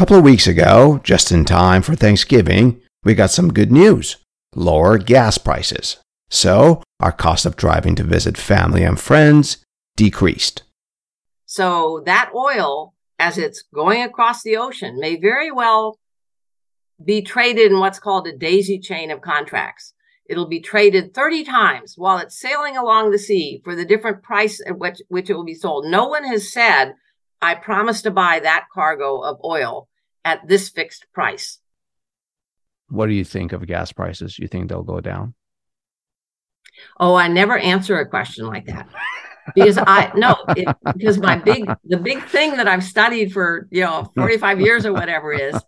couple of weeks ago, just in time for Thanksgiving, we got some good news lower gas prices. So, our cost of driving to visit family and friends decreased. So, that oil, as it's going across the ocean, may very well be traded in what's called a daisy chain of contracts. It'll be traded 30 times while it's sailing along the sea for the different price at which, which it will be sold. No one has said, I promise to buy that cargo of oil at this fixed price. What do you think of gas prices? You think they'll go down? Oh, I never answer a question like that. because I no, it, because my big the big thing that I've studied for you know 45 years or whatever is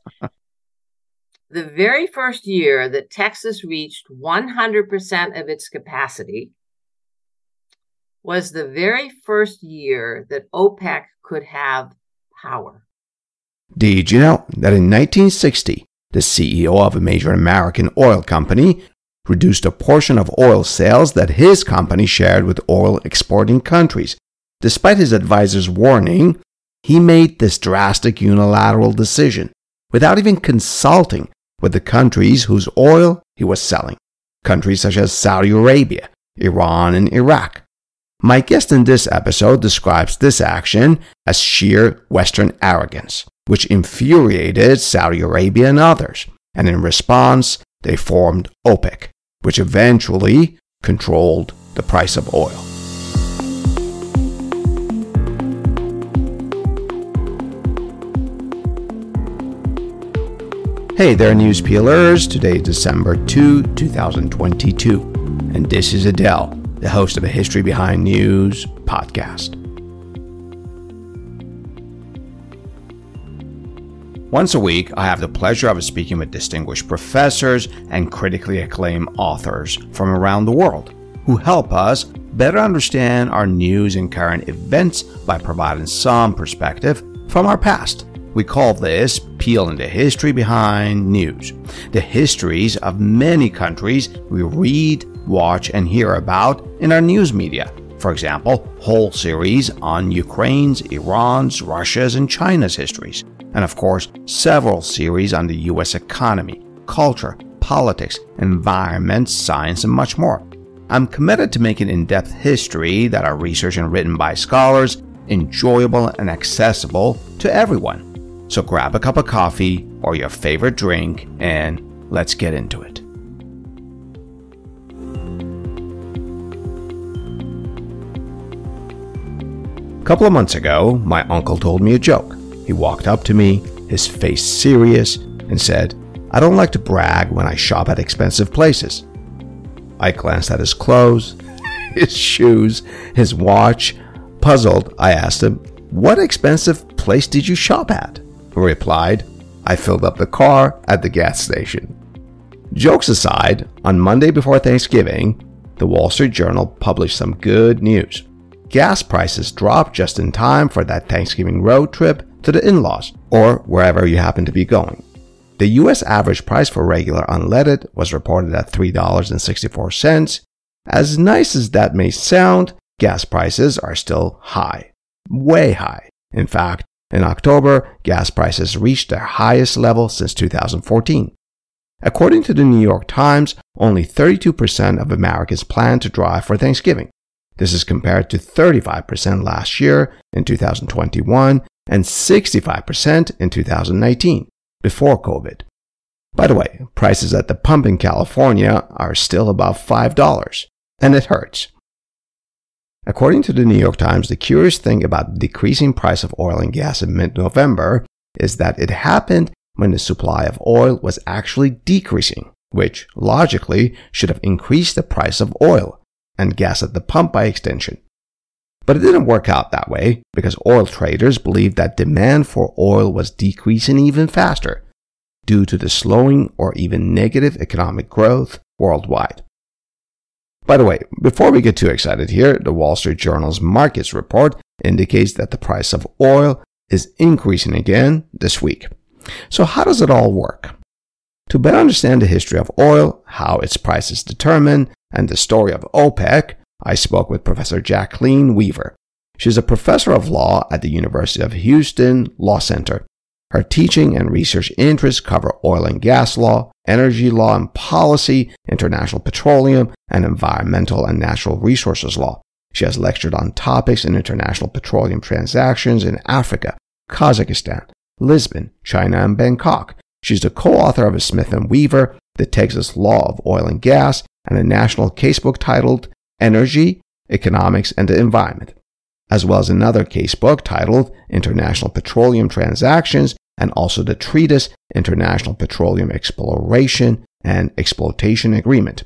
the very first year that Texas reached 100% of its capacity was the very first year that OPEC could have power. Did you know that in 1960, the CEO of a major American oil company reduced a portion of oil sales that his company shared with oil exporting countries? Despite his advisor's warning, he made this drastic unilateral decision without even consulting with the countries whose oil he was selling, countries such as Saudi Arabia, Iran, and Iraq. My guest in this episode describes this action as sheer Western arrogance, which infuriated Saudi Arabia and others, and in response, they formed OPEC, which eventually controlled the price of oil. Hey there, news peelers. Today is December 2, 2022, and this is Adele, the host of a History Behind News podcast. Once a week, I have the pleasure of speaking with distinguished professors and critically acclaimed authors from around the world who help us better understand our news and current events by providing some perspective from our past. We call this peeling the history behind news. The histories of many countries we read, watch, and hear about in our news media. For example, whole series on Ukraine's, Iran's, Russia's, and China's histories. And of course, several series on the US economy, culture, politics, environment, science, and much more. I'm committed to making in depth history that are researched and written by scholars enjoyable and accessible to everyone. So grab a cup of coffee or your favorite drink and let's get into it. A couple of months ago, my uncle told me a joke. He walked up to me, his face serious, and said, I don't like to brag when I shop at expensive places. I glanced at his clothes, his shoes, his watch. Puzzled, I asked him, What expensive place did you shop at? He replied, I filled up the car at the gas station. Jokes aside, on Monday before Thanksgiving, the Wall Street Journal published some good news. Gas prices dropped just in time for that Thanksgiving road trip to the in laws or wherever you happen to be going. The US average price for regular unleaded was reported at $3.64. As nice as that may sound, gas prices are still high. Way high. In fact, in October, gas prices reached their highest level since 2014. According to the New York Times, only 32% of Americans plan to drive for Thanksgiving. This is compared to 35% last year in 2021 and 65% in 2019, before COVID. By the way, prices at the pump in California are still above $5, and it hurts. According to the New York Times, the curious thing about the decreasing price of oil and gas in mid November is that it happened when the supply of oil was actually decreasing, which logically should have increased the price of oil and gas at the pump by extension. But it didn't work out that way because oil traders believed that demand for oil was decreasing even faster due to the slowing or even negative economic growth worldwide. By the way, before we get too excited here, the Wall Street Journal's markets report indicates that the price of oil is increasing again this week. So, how does it all work? To better understand the history of oil, how its price is determined, and the story of OPEC, I spoke with Professor Jacqueline Weaver. She's a professor of law at the University of Houston Law Center. Her teaching and research interests cover oil and gas law, energy law and policy, international petroleum, and environmental and natural resources law. She has lectured on topics in international petroleum transactions in Africa, Kazakhstan, Lisbon, China, and Bangkok. She's the co-author of a Smith and Weaver, The Texas Law of Oil and Gas, and a national casebook titled Energy, Economics, and the Environment, as well as another casebook titled International Petroleum Transactions and also the treatise International Petroleum Exploration and Exploitation Agreement.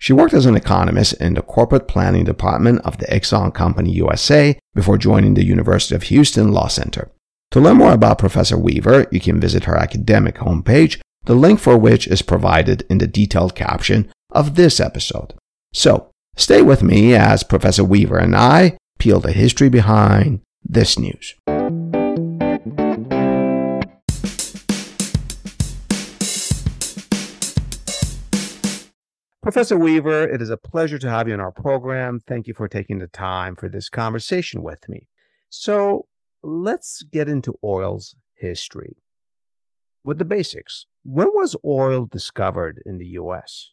She worked as an economist in the corporate planning department of the Exxon Company USA before joining the University of Houston Law Center. To learn more about Professor Weaver, you can visit her academic homepage, the link for which is provided in the detailed caption of this episode. So, stay with me as Professor Weaver and I peel the history behind this news. Professor Weaver, it is a pleasure to have you in our program. Thank you for taking the time for this conversation with me. So, let's get into oil's history. With the basics, when was oil discovered in the US?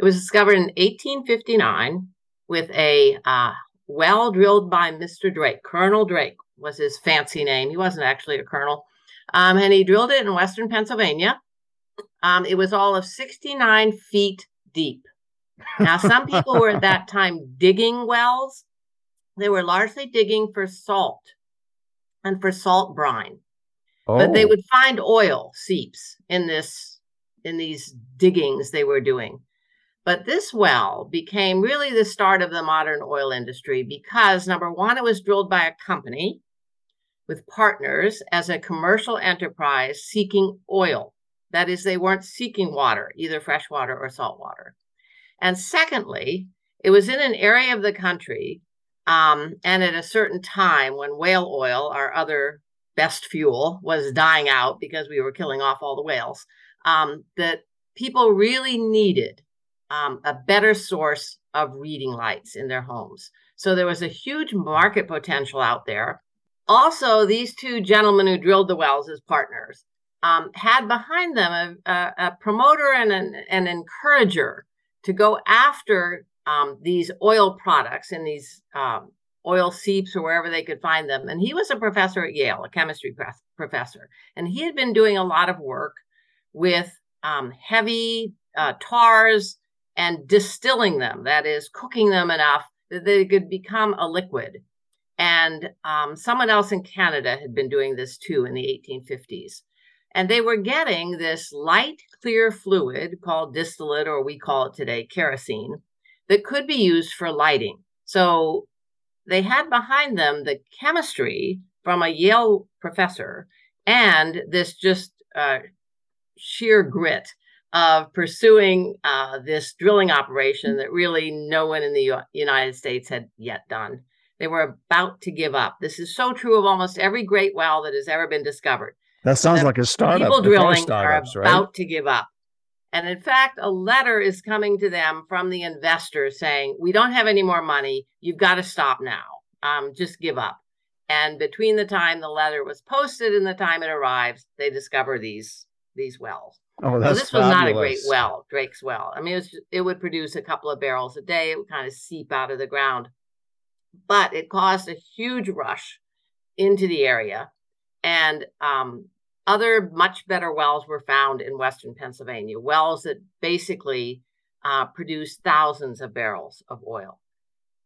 It was discovered in 1859 with a uh, well drilled by Mr. Drake. Colonel Drake was his fancy name. He wasn't actually a colonel. Um, and he drilled it in western Pennsylvania um, it was all of 69 feet deep. Now, some people were at that time digging wells. They were largely digging for salt and for salt brine. Oh. But they oh. would find oil seeps in this in these diggings they were doing. But this well became really the start of the modern oil industry because number one, it was drilled by a company with partners as a commercial enterprise seeking oil. That is, they weren't seeking water, either fresh water or salt water. And secondly, it was in an area of the country um, and at a certain time when whale oil, our other best fuel, was dying out because we were killing off all the whales, um, that people really needed um, a better source of reading lights in their homes. So there was a huge market potential out there. Also, these two gentlemen who drilled the wells as partners um, had behind them a, a, a promoter and an, an, encourager to go after um, these oil products and these um, oil seeps or wherever they could find them. And he was a professor at Yale, a chemistry professor, and he had been doing a lot of work with um, heavy uh, tars and distilling them, that is, cooking them enough that they could become a liquid. And um, someone else in Canada had been doing this too in the 1850s. And they were getting this light, clear fluid called distillate, or we call it today kerosene, that could be used for lighting. So they had behind them the chemistry from a Yale professor and this just uh, sheer grit of pursuing uh, this drilling operation that really no one in the U- United States had yet done. They were about to give up. This is so true of almost every great well that has ever been discovered. That sounds like a startup. People drilling are about right? to give up. And in fact, a letter is coming to them from the investors saying, We don't have any more money. You've got to stop now. Um, just give up. And between the time the letter was posted and the time it arrives, they discover these these wells. Oh, that's so this was not a great well, Drake's well. I mean, it, was, it would produce a couple of barrels a day. It would kind of seep out of the ground, but it caused a huge rush into the area and um, other much better wells were found in Western Pennsylvania, wells that basically uh, produced thousands of barrels of oil.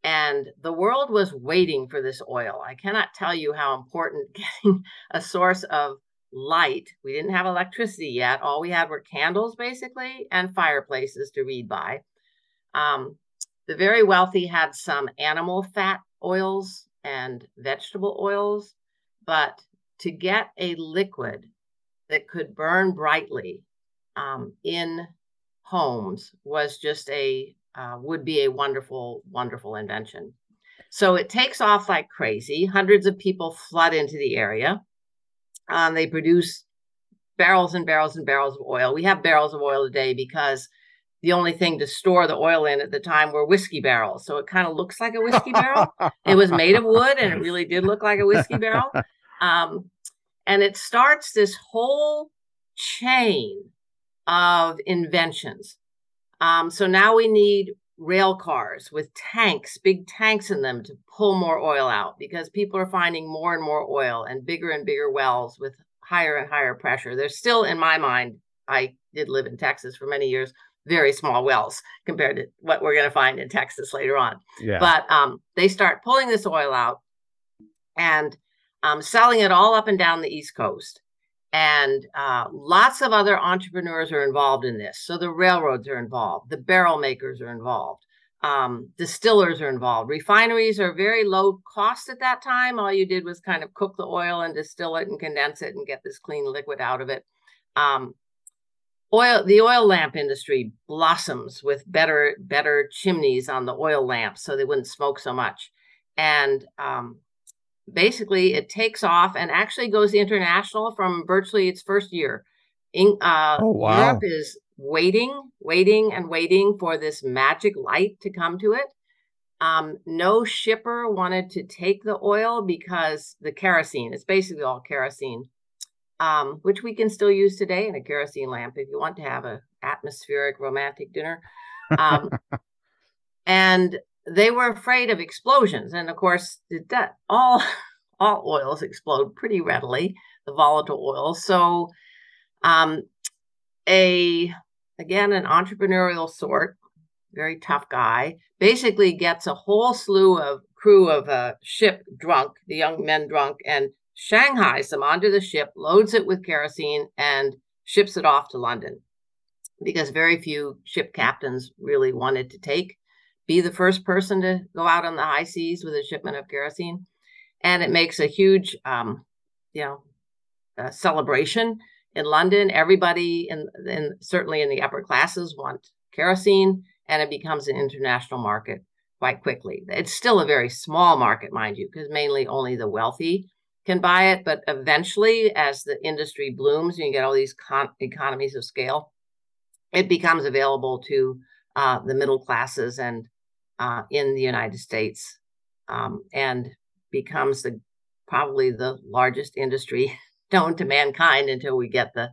And the world was waiting for this oil. I cannot tell you how important getting a source of light. We didn't have electricity yet. All we had were candles, basically, and fireplaces to read by. Um, the very wealthy had some animal fat oils and vegetable oils, but to get a liquid that could burn brightly um, in homes was just a uh, would be a wonderful wonderful invention so it takes off like crazy hundreds of people flood into the area um, they produce barrels and barrels and barrels of oil. We have barrels of oil today because the only thing to store the oil in at the time were whiskey barrels. So it kind of looks like a whiskey barrel. It was made of wood and it really did look like a whiskey barrel. Um, And it starts this whole chain of inventions. Um, so now we need rail cars with tanks, big tanks in them to pull more oil out because people are finding more and more oil and bigger and bigger wells with higher and higher pressure. There's still, in my mind, I did live in Texas for many years, very small wells compared to what we're going to find in Texas later on. Yeah. But um, they start pulling this oil out and um, selling it all up and down the East Coast. And uh, lots of other entrepreneurs are involved in this. So the railroads are involved, the barrel makers are involved, um, distillers are involved. Refineries are very low cost at that time. All you did was kind of cook the oil and distill it and condense it and get this clean liquid out of it. Um, oil, the oil lamp industry blossoms with better better chimneys on the oil lamps, so they wouldn't smoke so much. And um, basically it takes off and actually goes international from virtually its first year. In, uh, oh, wow. Europe is waiting, waiting, and waiting for this magic light to come to it. Um, no shipper wanted to take the oil because the kerosene, it's basically all kerosene, um, which we can still use today in a kerosene lamp if you want to have an atmospheric romantic dinner. Um, and they were afraid of explosions, and of course, that all all oils explode pretty readily, the volatile oils. So, um, a again an entrepreneurial sort, very tough guy, basically gets a whole slew of crew of a ship drunk, the young men drunk, and shanghais them onto the ship, loads it with kerosene, and ships it off to London because very few ship captains really wanted to take be the first person to go out on the high seas with a shipment of kerosene. And it makes a huge, um, you know, uh, celebration in London. Everybody, in, in certainly in the upper classes, want kerosene, and it becomes an international market quite quickly. It's still a very small market, mind you, because mainly only the wealthy can buy it. But eventually, as the industry blooms and you get all these con- economies of scale, it becomes available to uh, the middle classes and uh, in the United States um, and becomes the probably the largest industry known to mankind until we get the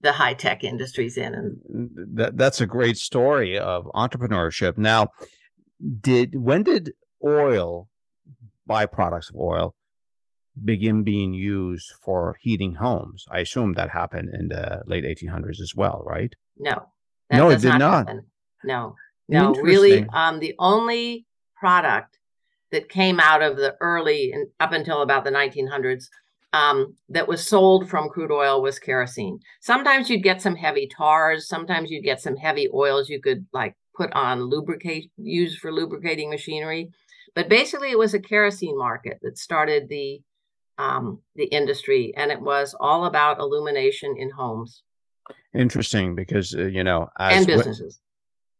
the high tech industries in. And that, that's a great story of entrepreneurship. Now, did when did oil byproducts of oil begin being used for heating homes? I assume that happened in the late 1800s as well, right? No, no, it did not. Happen. No, no, really, um, the only product that came out of the early and up until about the 1900s um, that was sold from crude oil was kerosene. Sometimes you'd get some heavy tars. Sometimes you'd get some heavy oils you could like put on lubricate, use for lubricating machinery. But basically, it was a kerosene market that started the um, the industry, and it was all about illumination in homes. Interesting, because uh, you know, and businesses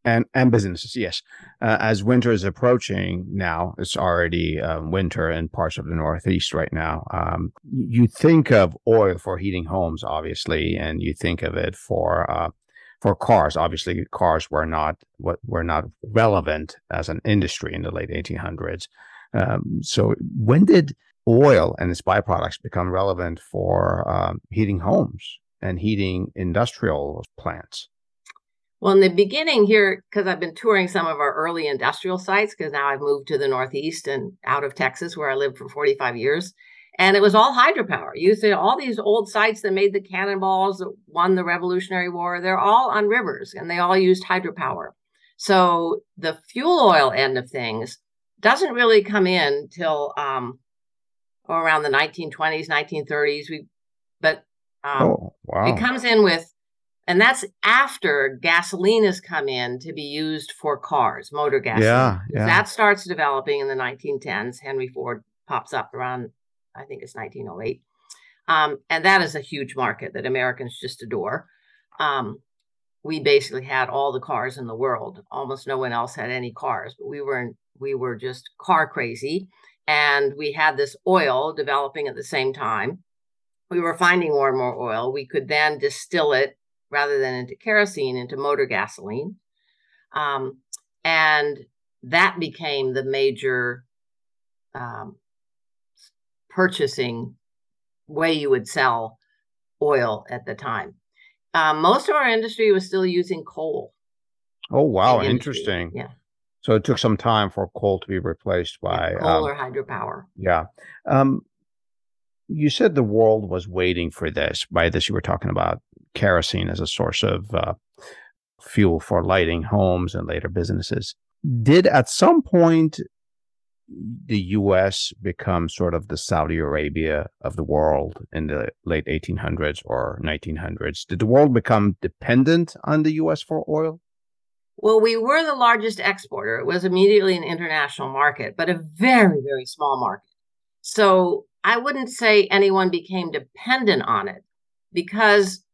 and and businesses yes. Uh, as winter is approaching now it's already um, winter in parts of the northeast right now. Um, you think of oil for heating homes obviously and you think of it for uh, for cars. Obviously cars were not what were not relevant as an industry in the late 1800s um, so when did oil and its byproducts become relevant for um, heating homes and heating industrial plants well, in the beginning here, because I've been touring some of our early industrial sites, because now I've moved to the Northeast and out of Texas, where I lived for 45 years. And it was all hydropower. You see all these old sites that made the cannonballs that won the Revolutionary War, they're all on rivers and they all used hydropower. So the fuel oil end of things doesn't really come in till um, around the 1920s, 1930s. We, but um, oh, wow. it comes in with and that's after gasoline has come in to be used for cars, motor gasoline. Yeah, yeah. That starts developing in the 1910s. Henry Ford pops up around, I think it's 1908. Um, and that is a huge market that Americans just adore. Um, we basically had all the cars in the world. Almost no one else had any cars, but we were in, we were just car crazy, and we had this oil developing at the same time. We were finding more and more oil. We could then distill it rather than into kerosene into motor gasoline. Um, and that became the major um, purchasing way you would sell oil at the time. Um, most of our industry was still using coal. Oh wow, in interesting. Yeah. So it took some time for coal to be replaced by coal um, or hydropower. Yeah. Um, you said the world was waiting for this. By this, you were talking about kerosene as a source of uh, fuel for lighting homes and later businesses. Did at some point the U.S. become sort of the Saudi Arabia of the world in the late 1800s or 1900s? Did the world become dependent on the U.S. for oil? Well, we were the largest exporter. It was immediately an international market, but a very, very small market. So I wouldn't say anyone became dependent on it because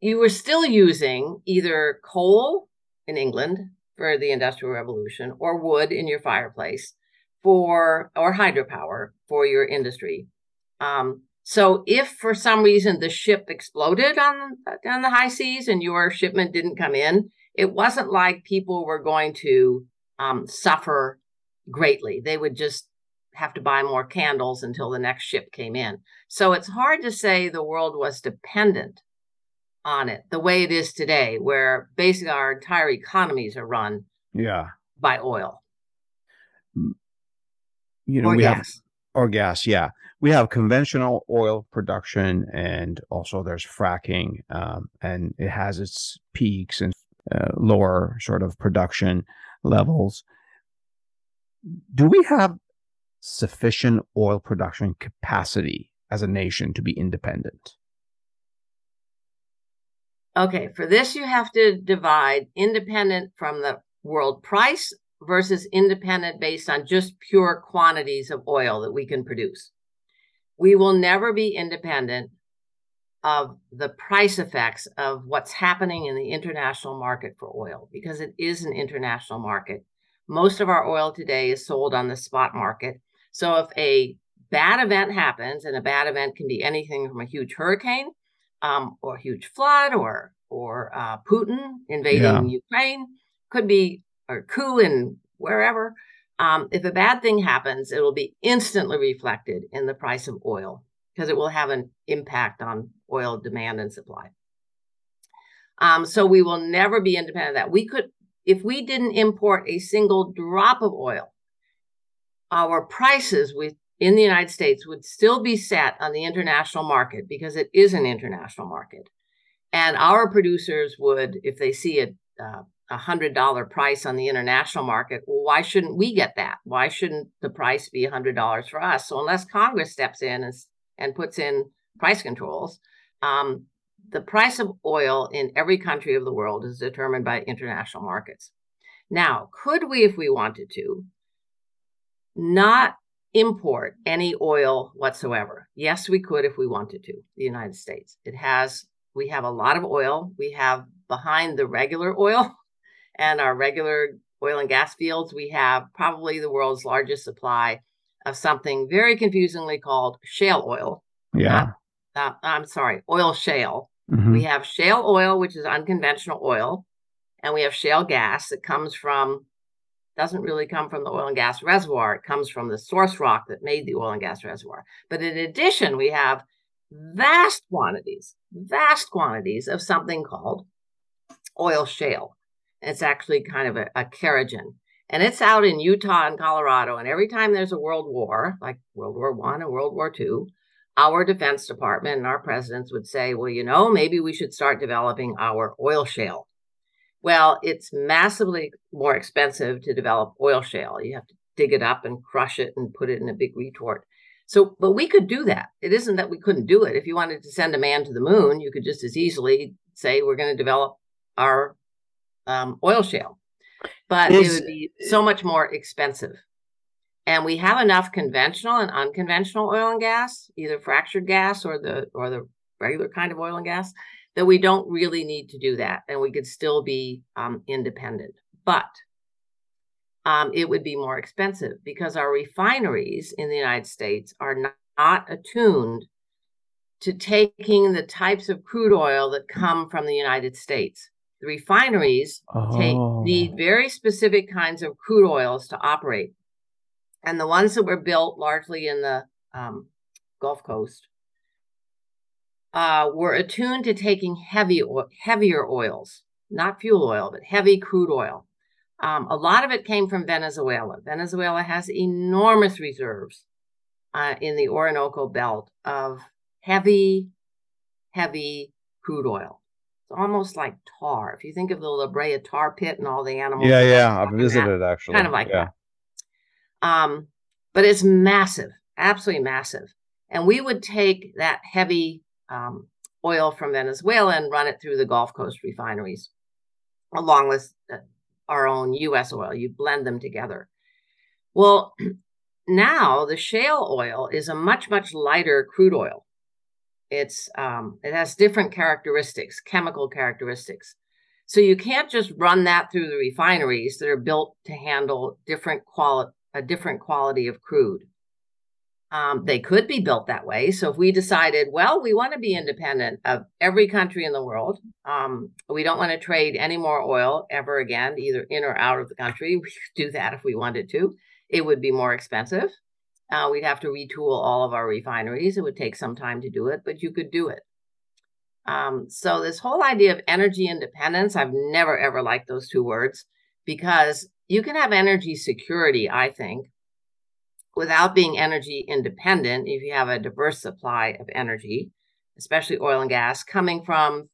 you were still using either coal in England for the Industrial Revolution or wood in your fireplace for or hydropower for your industry. Um, so if for some reason the ship exploded on on the high seas and your shipment didn't come in, it wasn't like people were going to um, suffer greatly. They would just have to buy more candles until the next ship came in. So it's hard to say the world was dependent on it the way it is today, where basically our entire economies are run yeah by oil. You know, or we gas. have or gas, yeah. We have conventional oil production, and also there's fracking, um, and it has its peaks and uh, lower sort of production levels. Do we have sufficient oil production capacity as a nation to be independent? Okay, for this, you have to divide independent from the world price versus independent based on just pure quantities of oil that we can produce. We will never be independent of the price effects of what's happening in the international market for oil because it is an international market. Most of our oil today is sold on the spot market. So if a bad event happens, and a bad event can be anything from a huge hurricane um, or huge flood or or uh, Putin invading yeah. Ukraine, could be or coup in wherever. Um, if a bad thing happens, it will be instantly reflected in the price of oil because it will have an impact on oil demand and supply. Um, so we will never be independent of that. We could, if we didn't import a single drop of oil, our prices with in the United States would still be set on the international market because it is an international market. And our producers would, if they see a uh, a hundred dollar price on the international market, well, why shouldn't we get that? Why shouldn't the price be a hundred dollars for us? So unless Congress steps in and, and puts in price controls, um, the price of oil in every country of the world is determined by international markets. Now, could we, if we wanted to, not import any oil whatsoever? Yes, we could if we wanted to. The United States. It has we have a lot of oil. We have behind the regular oil and our regular oil and gas fields, we have probably the world's largest supply of something very confusingly called shale oil. Yeah. Not, uh, I'm sorry, oil shale. Mm-hmm. We have shale oil, which is unconventional oil, and we have shale gas that comes from doesn't really come from the oil and gas reservoir. It comes from the source rock that made the oil and gas reservoir. But in addition, we have vast quantities, vast quantities of something called oil shale. It's actually kind of a, a kerogen. And it's out in Utah and Colorado. And every time there's a world war, like World War One and World War Two, our Defense Department and our presidents would say, well, you know, maybe we should start developing our oil shale. Well, it's massively more expensive to develop oil shale. You have to dig it up and crush it and put it in a big retort. So, but we could do that. It isn't that we couldn't do it. If you wanted to send a man to the moon, you could just as easily say, we're going to develop our um, oil shale. But Is, it would be so much more expensive. And we have enough conventional and unconventional oil and gas, either fractured gas or the or the regular kind of oil and gas, that we don't really need to do that, and we could still be um, independent. But um, it would be more expensive because our refineries in the United States are not, not attuned to taking the types of crude oil that come from the United States. The refineries oh. take, need very specific kinds of crude oils to operate. And the ones that were built largely in the um, Gulf Coast uh, were attuned to taking heavy, heavier oils, not fuel oil, but heavy crude oil. Um, a lot of it came from Venezuela. Venezuela has enormous reserves uh, in the Orinoco Belt of heavy, heavy crude oil. It's almost like tar. If you think of the La Brea tar pit and all the animals. Yeah, yeah, I've visited that, actually. Kind of like yeah. that. Um, but it's massive, absolutely massive. And we would take that heavy um, oil from Venezuela and run it through the Gulf Coast refineries, along with uh, our own U.S. oil. You blend them together. Well, now the shale oil is a much much lighter crude oil. It's um, it has different characteristics, chemical characteristics. So you can't just run that through the refineries that are built to handle different quality a different quality of crude. Um, they could be built that way. So if we decided, well, we want to be independent of every country in the world, um, we don't want to trade any more oil ever again, either in or out of the country. We could do that if we wanted to. It would be more expensive. Uh, we'd have to retool all of our refineries. It would take some time to do it, but you could do it. Um, so this whole idea of energy independence, I've never ever liked those two words because you can have energy security, I think, without being energy independent if you have a diverse supply of energy, especially oil and gas, coming from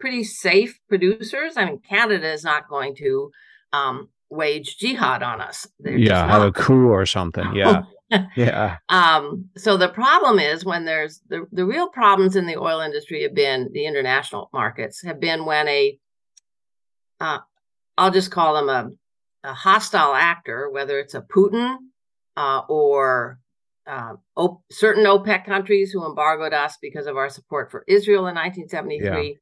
pretty safe producers. I mean, Canada is not going to um, wage jihad on us. They're yeah, have a coup or something. Yeah. yeah. Um, so the problem is when there's the, the real problems in the oil industry have been the international markets have been when a uh, I'll just call them a, a hostile actor, whether it's a Putin uh, or uh, o- certain OPEC countries who embargoed us because of our support for Israel in 1973. Yeah.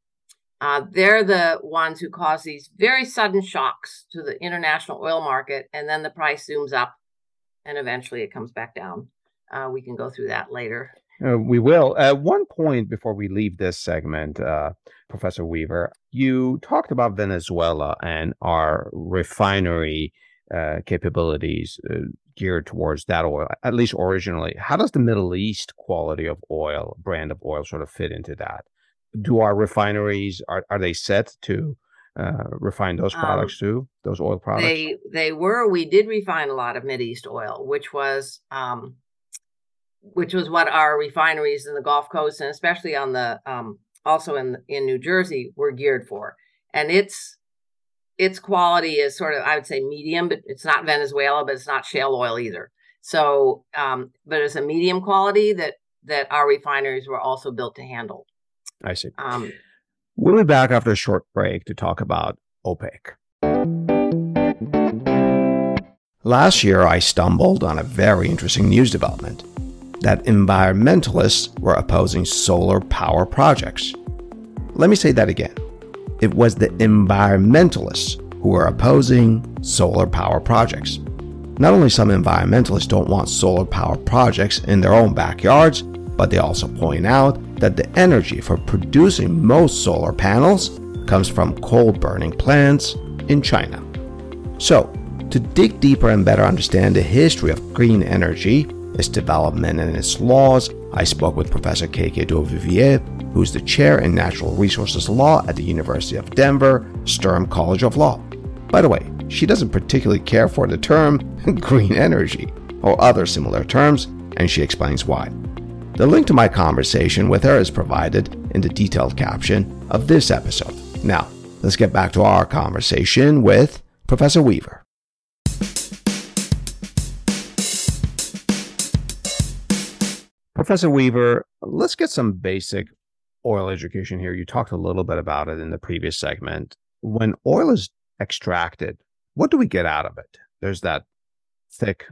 Uh, they're the ones who cause these very sudden shocks to the international oil market, and then the price zooms up, and eventually it comes back down. Uh, we can go through that later. Uh, we will. At one point before we leave this segment, uh, Professor Weaver, you talked about Venezuela and our refinery uh, capabilities uh, geared towards that oil, at least originally. How does the Middle East quality of oil, brand of oil, sort of fit into that? Do our refineries are are they set to uh, refine those um, products um, too? Those oil products? They they were. We did refine a lot of Mid East oil, which was um, which was what our refineries in the Gulf Coast and especially on the um, also in in New Jersey were geared for. And it's its quality is sort of, I would say, medium, but it's not Venezuela, but it's not shale oil either. So, um, but it's a medium quality that that our refineries were also built to handle. I see. Um, we'll be back after a short break to talk about OPEC. Last year, I stumbled on a very interesting news development that environmentalists were opposing solar power projects. Let me say that again it was the environmentalists who were opposing solar power projects. Not only some environmentalists don't want solar power projects in their own backyards, but they also point out that the energy for producing most solar panels comes from coal burning plants in China. So, to dig deeper and better understand the history of green energy, its development, and its laws, I spoke with Professor K.K. DuVivier, who's the chair in natural resources law at the University of Denver Sturm College of Law. By the way, she doesn't particularly care for the term green energy or other similar terms, and she explains why. The link to my conversation with her is provided in the detailed caption of this episode. Now, let's get back to our conversation with Professor Weaver. Professor Weaver, let's get some basic oil education here. You talked a little bit about it in the previous segment. When oil is extracted, what do we get out of it? There's that thick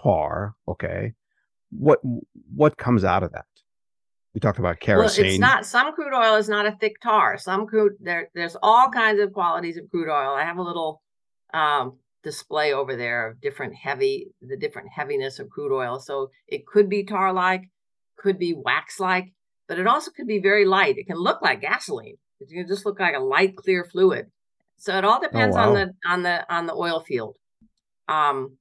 tar, okay. What what comes out of that? We talked about kerosene. Well, it's not some crude oil is not a thick tar. Some crude there there's all kinds of qualities of crude oil. I have a little um, display over there of different heavy the different heaviness of crude oil. So it could be tar like, could be wax like, but it also could be very light. It can look like gasoline. It can just look like a light, clear fluid. So it all oh, depends oh, wow. on the on the on the oil field. Um,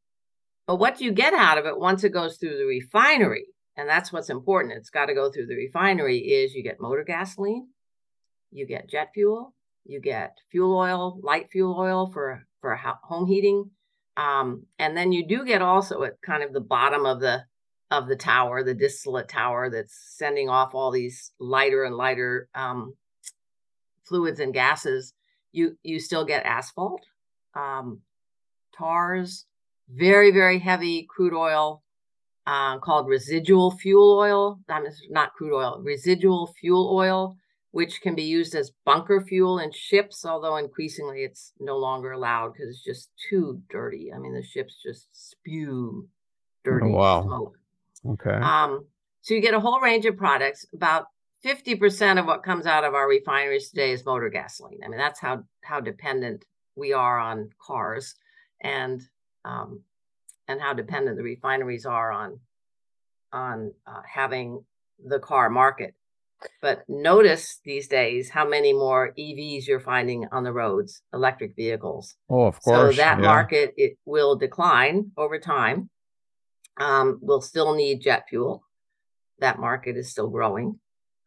but what you get out of it once it goes through the refinery, and that's what's important. It's got to go through the refinery. Is you get motor gasoline, you get jet fuel, you get fuel oil, light fuel oil for for home heating, um, and then you do get also at kind of the bottom of the of the tower, the distillate tower that's sending off all these lighter and lighter um, fluids and gases. You you still get asphalt, um, tars, very very heavy crude oil uh, called residual fuel oil. That is not crude oil, residual fuel oil, which can be used as bunker fuel in ships, although increasingly it's no longer allowed because it's just too dirty. I mean, the ships just spew dirty oh, wow. smoke. Okay. Um, so you get a whole range of products. About 50% of what comes out of our refineries today is motor gasoline. I mean, that's how how dependent we are on cars and um, and how dependent the refineries are on on uh, having the car market. But notice these days how many more EVs you're finding on the roads, electric vehicles. Oh, of course. So that yeah. market it will decline over time. Um, we'll still need jet fuel. That market is still growing.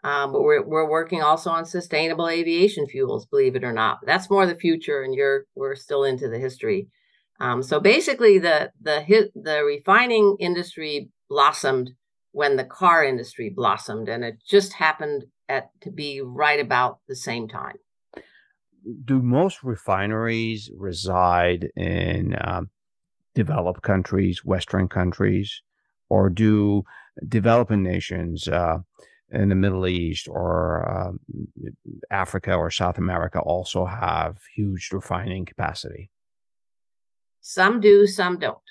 Um, but we're we're working also on sustainable aviation fuels, believe it or not. That's more the future, and you're we're still into the history. Um, so basically, the the hit the refining industry blossomed when the car industry blossomed, and it just happened at to be right about the same time. Do most refineries reside in um, developed countries, Western countries, or do developing nations uh, in the Middle East or uh, Africa or South America also have huge refining capacity? Some do, some don't.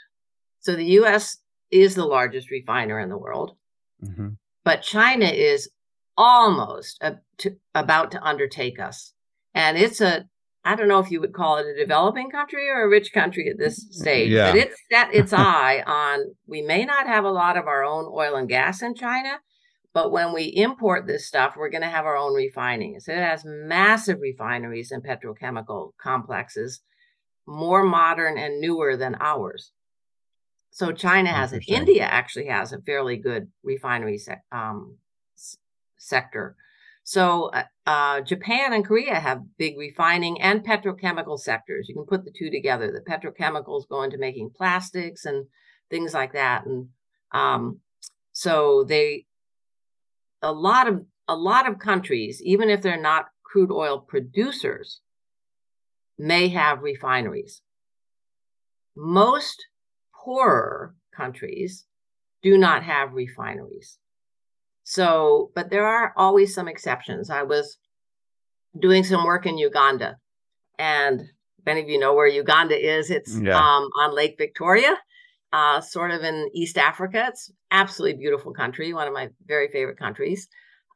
So the US is the largest refiner in the world, mm-hmm. but China is almost a, to, about to undertake us. And it's a I don't know if you would call it a developing country or a rich country at this stage, yeah. but it's set its eye on we may not have a lot of our own oil and gas in China, but when we import this stuff, we're going to have our own refining. So it has massive refineries and petrochemical complexes, more modern and newer than ours. So China has it. India actually has a fairly good refinery se- um, sector. So uh, uh, Japan and Korea have big refining and petrochemical sectors. You can put the two together. The petrochemicals go into making plastics and things like that. And um, so they, a lot of a lot of countries, even if they're not crude oil producers, may have refineries. Most poorer countries do not have refineries. So, but there are always some exceptions. I was doing some work in Uganda, and if any of you know where Uganda is, it's yeah. um, on Lake Victoria, uh, sort of in East Africa. It's absolutely beautiful country, one of my very favorite countries.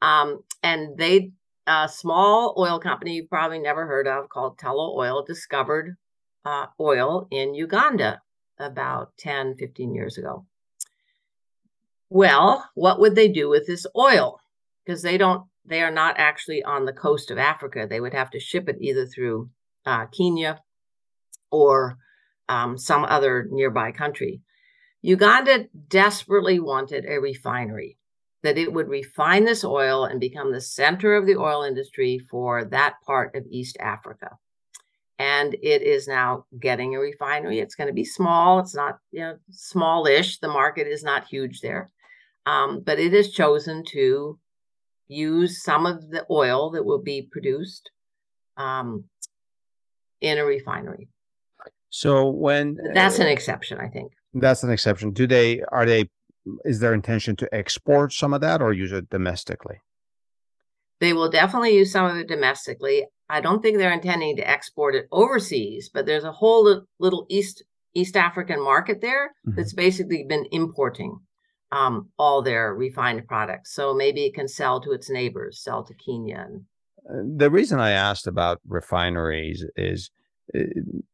Um, and they, a small oil company you've probably never heard of called Tullow Oil discovered uh, oil in Uganda about 10, 15 years ago. Well, what would they do with this oil? Because they don't, they are not actually on the coast of Africa. They would have to ship it either through uh, Kenya or um, some other nearby country. Uganda desperately wanted a refinery that it would refine this oil and become the center of the oil industry for that part of East Africa. And it is now getting a refinery. It's going to be small. It's not, you know, smallish. The market is not huge there. Um, but it has chosen to use some of the oil that will be produced um, in a refinery. So when that's an exception, I think. That's an exception. Do they are they is their intention to export some of that or use it domestically? They will definitely use some of it domestically. I don't think they're intending to export it overseas, but there's a whole little East East African market there mm-hmm. that's basically been importing um, all their refined products. So maybe it can sell to its neighbors, sell to Kenya. Uh, the reason I asked about refineries is uh,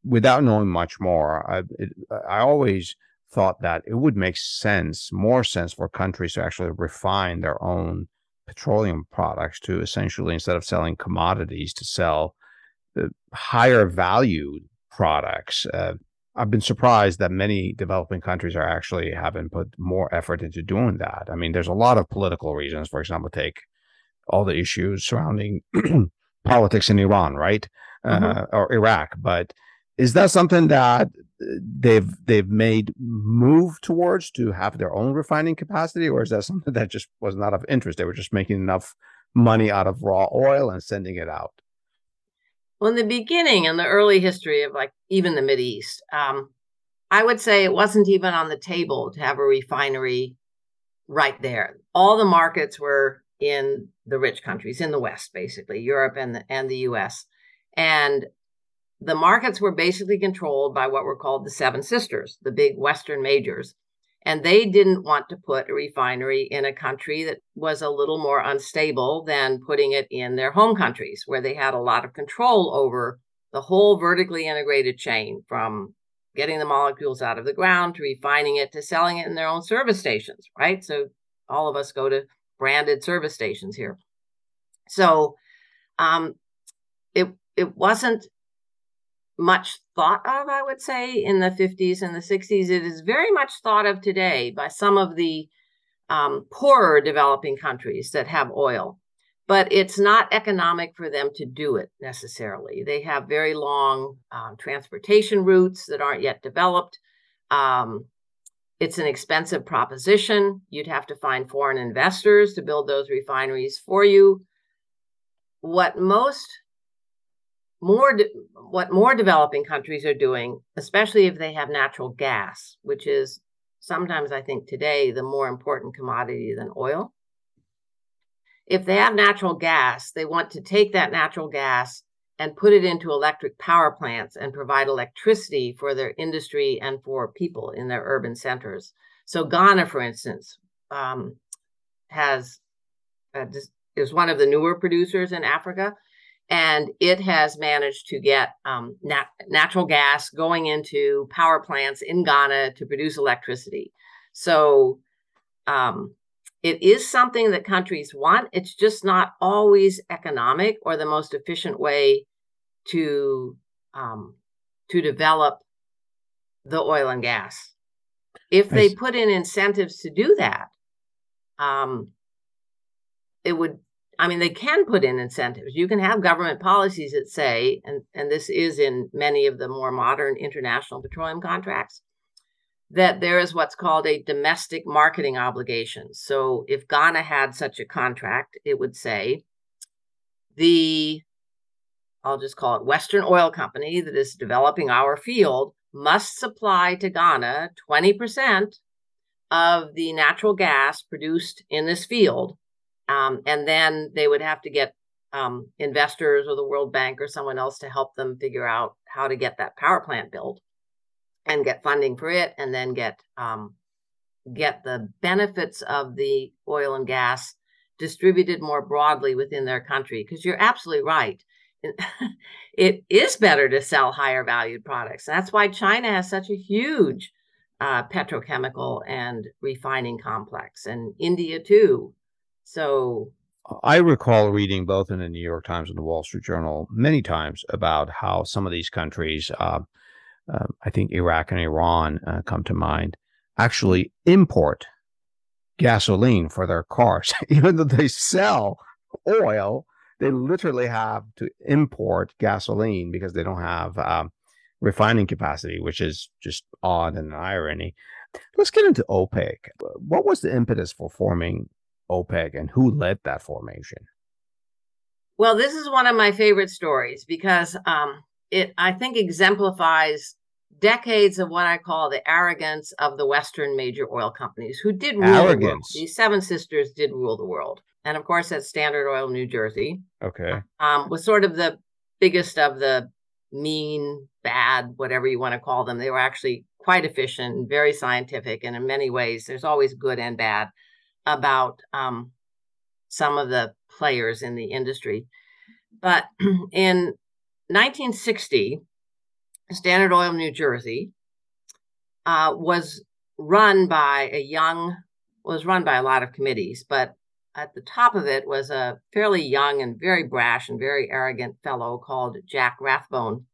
without knowing much more, I, it, I always thought that it would make sense, more sense for countries to actually refine their own petroleum products to essentially, instead of selling commodities, to sell the higher valued products. Uh, I've been surprised that many developing countries are actually having put more effort into doing that. I mean, there's a lot of political reasons. For example, take all the issues surrounding politics in Iran, right, uh, mm-hmm. uh, or Iraq. But is that something that they've they've made move towards to have their own refining capacity, or is that something that just was not of interest? They were just making enough money out of raw oil and sending it out. Well, in the beginning, in the early history of like even the Mid East, um, I would say it wasn't even on the table to have a refinery right there. All the markets were in the rich countries in the West, basically Europe and the, and the U.S. And the markets were basically controlled by what were called the Seven Sisters, the big Western majors. And they didn't want to put a refinery in a country that was a little more unstable than putting it in their home countries, where they had a lot of control over the whole vertically integrated chain from getting the molecules out of the ground to refining it to selling it in their own service stations, right? So all of us go to branded service stations here. So um, it it wasn't much thought of, I would say, in the 50s and the 60s. It is very much thought of today by some of the um, poorer developing countries that have oil, but it's not economic for them to do it necessarily. They have very long um, transportation routes that aren't yet developed. Um, it's an expensive proposition. You'd have to find foreign investors to build those refineries for you. What most more de- what more developing countries are doing, especially if they have natural gas, which is sometimes I think today the more important commodity than oil. If they have natural gas, they want to take that natural gas and put it into electric power plants and provide electricity for their industry and for people in their urban centers. So Ghana, for instance, um, has uh, is one of the newer producers in Africa and it has managed to get um, nat- natural gas going into power plants in Ghana to produce electricity. So um, it is something that countries want. It's just not always economic or the most efficient way to um, to develop the oil and gas. If they put in incentives to do that, um, it would I mean, they can put in incentives. You can have government policies that say, and, and this is in many of the more modern international petroleum contracts, that there is what's called a domestic marketing obligation. So if Ghana had such a contract, it would say the, I'll just call it Western Oil Company that is developing our field must supply to Ghana 20% of the natural gas produced in this field um, and then they would have to get um, investors or the World Bank or someone else to help them figure out how to get that power plant built and get funding for it, and then get um, get the benefits of the oil and gas distributed more broadly within their country. Because you're absolutely right. it is better to sell higher valued products. That's why China has such a huge uh, petrochemical and refining complex, and India too. So I recall reading both in the New York Times and the Wall Street Journal many times about how some of these countries, uh, uh, I think Iraq and Iran uh, come to mind, actually import gasoline for their cars. Even though they sell oil, they literally have to import gasoline because they don't have um, refining capacity, which is just odd and an irony. Let's get into OPEC. What was the impetus for forming OPEC and who led that formation? Well, this is one of my favorite stories because um, it, I think, exemplifies decades of what I call the arrogance of the Western major oil companies who did rule arrogance. the world. These seven sisters did rule the world. And of course, that's Standard Oil New Jersey. Okay. Um, was sort of the biggest of the mean, bad, whatever you want to call them. They were actually quite efficient and very scientific. And in many ways, there's always good and bad about um, some of the players in the industry. But in 1960, Standard Oil New Jersey uh, was run by a young, was run by a lot of committees, but at the top of it was a fairly young and very brash and very arrogant fellow called Jack Rathbone.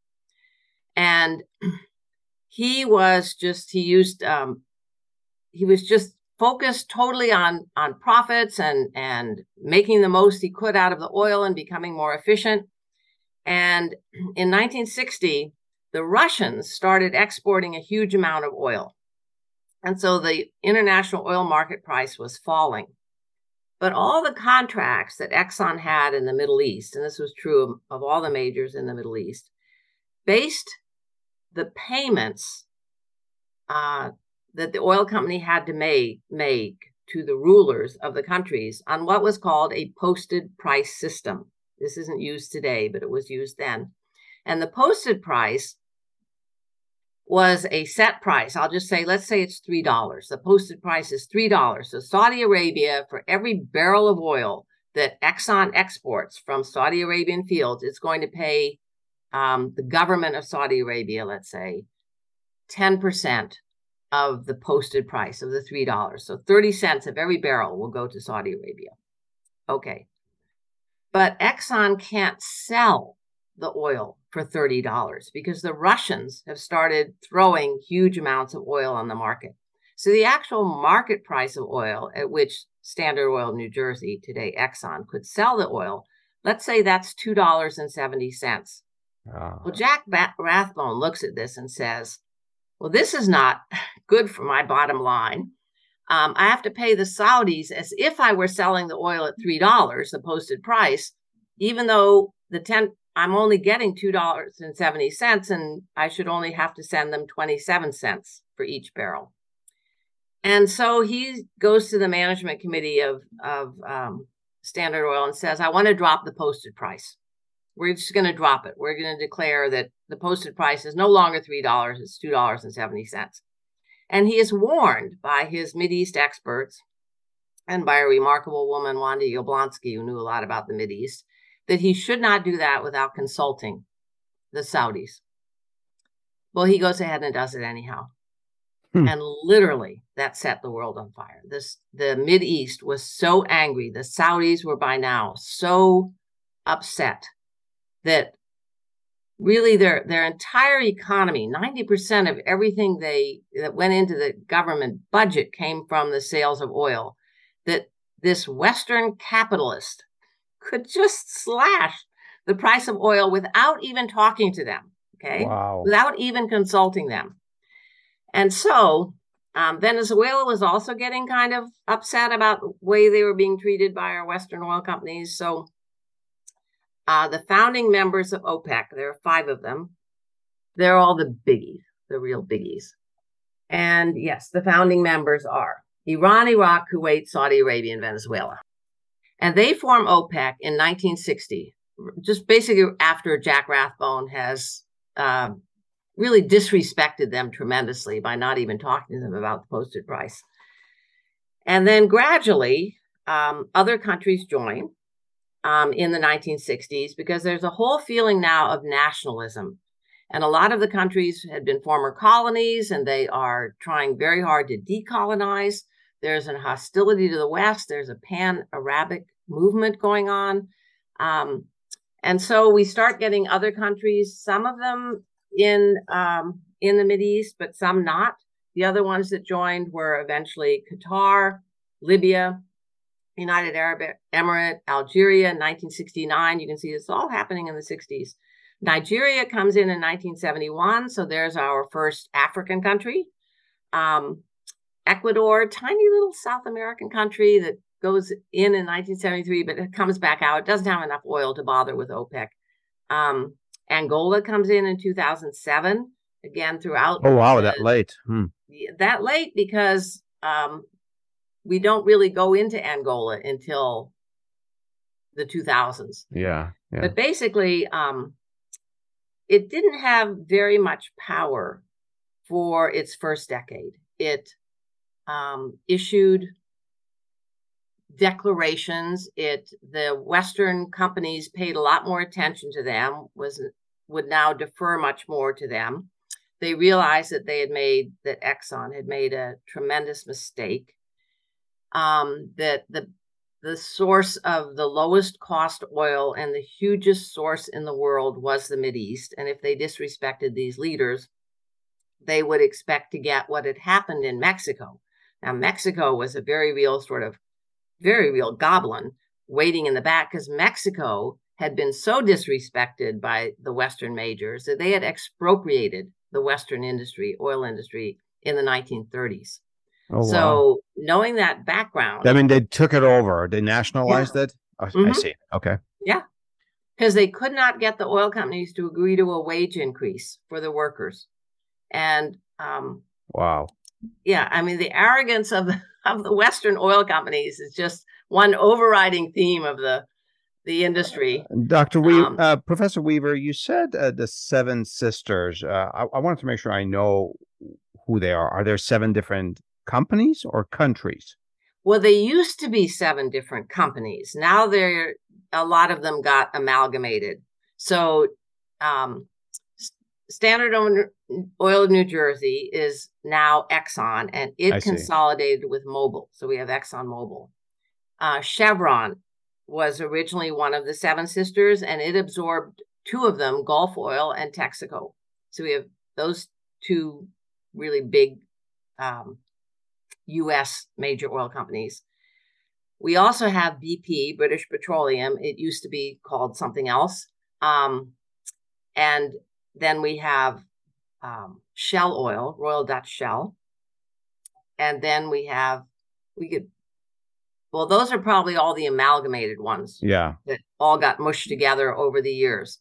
And he was just he used um, he was just focused totally on on profits and and making the most he could out of the oil and becoming more efficient. And in 1960, the Russians started exporting a huge amount of oil. And so the international oil market price was falling. But all the contracts that Exxon had in the Middle East, and this was true of, of all the majors in the Middle East, based the payments uh, that the oil company had to make, make to the rulers of the countries on what was called a posted price system. This isn't used today, but it was used then. And the posted price was a set price. I'll just say, let's say it's $3. The posted price is $3. So Saudi Arabia, for every barrel of oil that Exxon exports from Saudi Arabian fields, it's going to pay um, the government of Saudi Arabia, let's say, 10% of the posted price of the $3. So 30 cents of every barrel will go to Saudi Arabia. Okay. But Exxon can't sell the oil for $30 because the Russians have started throwing huge amounts of oil on the market. So the actual market price of oil at which Standard Oil New Jersey, today Exxon, could sell the oil, let's say that's $2.70. Oh. Ah. Well, Jack Rathbone looks at this and says, well, this is not good for my bottom line. Um, I have to pay the Saudis as if I were selling the oil at three dollars, the posted price, even though the ten I'm only getting two dollars and seventy cents, and I should only have to send them twenty seven cents for each barrel. And so he goes to the management committee of of um, Standard Oil and says, "I want to drop the posted price." We're just going to drop it. We're going to declare that the posted price is no longer $3, it's $2.70. And he is warned by his East experts and by a remarkable woman, Wanda Jablonski, who knew a lot about the East, that he should not do that without consulting the Saudis. Well, he goes ahead and does it anyhow. Hmm. And literally, that set the world on fire. This the East was so angry. The Saudis were by now so upset that really their their entire economy 90% of everything they that went into the government budget came from the sales of oil that this western capitalist could just slash the price of oil without even talking to them okay? Wow. without even consulting them. And so um, venezuela was also getting kind of upset about the way they were being treated by our western oil companies. So uh, the founding members of OPEC, there are five of them. They're all the biggies, the real biggies. And yes, the founding members are Iran, Iraq, Kuwait, Saudi Arabia, and Venezuela. And they form OPEC in 1960, just basically after Jack Rathbone has uh, really disrespected them tremendously by not even talking to them about the posted price. And then gradually, um, other countries join um, in the 1960s because there's a whole feeling now of nationalism. And a lot of the countries had been former colonies and they are trying very hard to decolonize. There's an hostility to the West, there's a pan Arabic movement going on. Um, and so we start getting other countries, some of them in um, in the East, but some not. The other ones that joined were eventually Qatar, Libya, United Arab Emirate, Algeria in 1969. You can see this all happening in the 60s. Nigeria comes in in 1971. So there's our first African country. Um, Ecuador, tiny little South American country that goes in in 1973, but it comes back out. It doesn't have enough oil to bother with OPEC. Um, Angola comes in in 2007. Again, throughout. Oh, wow, the, that late. Hmm. That late because um, we don't really go into Angola until the 2000s. Yeah. yeah. But basically, um, it didn't have very much power for its first decade. It um, issued declarations. It the Western companies paid a lot more attention to them. Was would now defer much more to them. They realized that they had made that Exxon had made a tremendous mistake um, that the the source of the lowest cost oil and the hugest source in the world was the East. And if they disrespected these leaders, they would expect to get what had happened in Mexico. Now, Mexico was a very real sort of very real goblin waiting in the back because Mexico had been so disrespected by the Western majors that they had expropriated the Western industry, oil industry, in the 1930s. Oh, so, wow. knowing that background, I mean, they took it over, they nationalized yeah. it. Oh, mm-hmm. I see. Okay. Yeah. Because they could not get the oil companies to agree to a wage increase for the workers. And, um, wow. Yeah. I mean, the arrogance of the, of the Western oil companies is just one overriding theme of the the industry. Dr. Weaver, um, uh, Professor Weaver, you said uh, the Seven Sisters. Uh, I, I, wanted to make sure I know who they are. Are there seven different companies or countries? Well, they used to be seven different companies. Now they're a lot of them got amalgamated. So, um, Standard Oil of New Jersey is now Exxon, and it consolidated with Mobil. So we have Exxon Mobil. Uh, Chevron was originally one of the Seven Sisters, and it absorbed two of them, Gulf Oil and Texaco. So we have those two really big um, U.S. major oil companies. We also have BP, British Petroleum. It used to be called something else. Um, and then we have um, Shell Oil, Royal Dutch Shell. And then we have, we could well, those are probably all the amalgamated ones. Yeah. That all got mushed together over the years.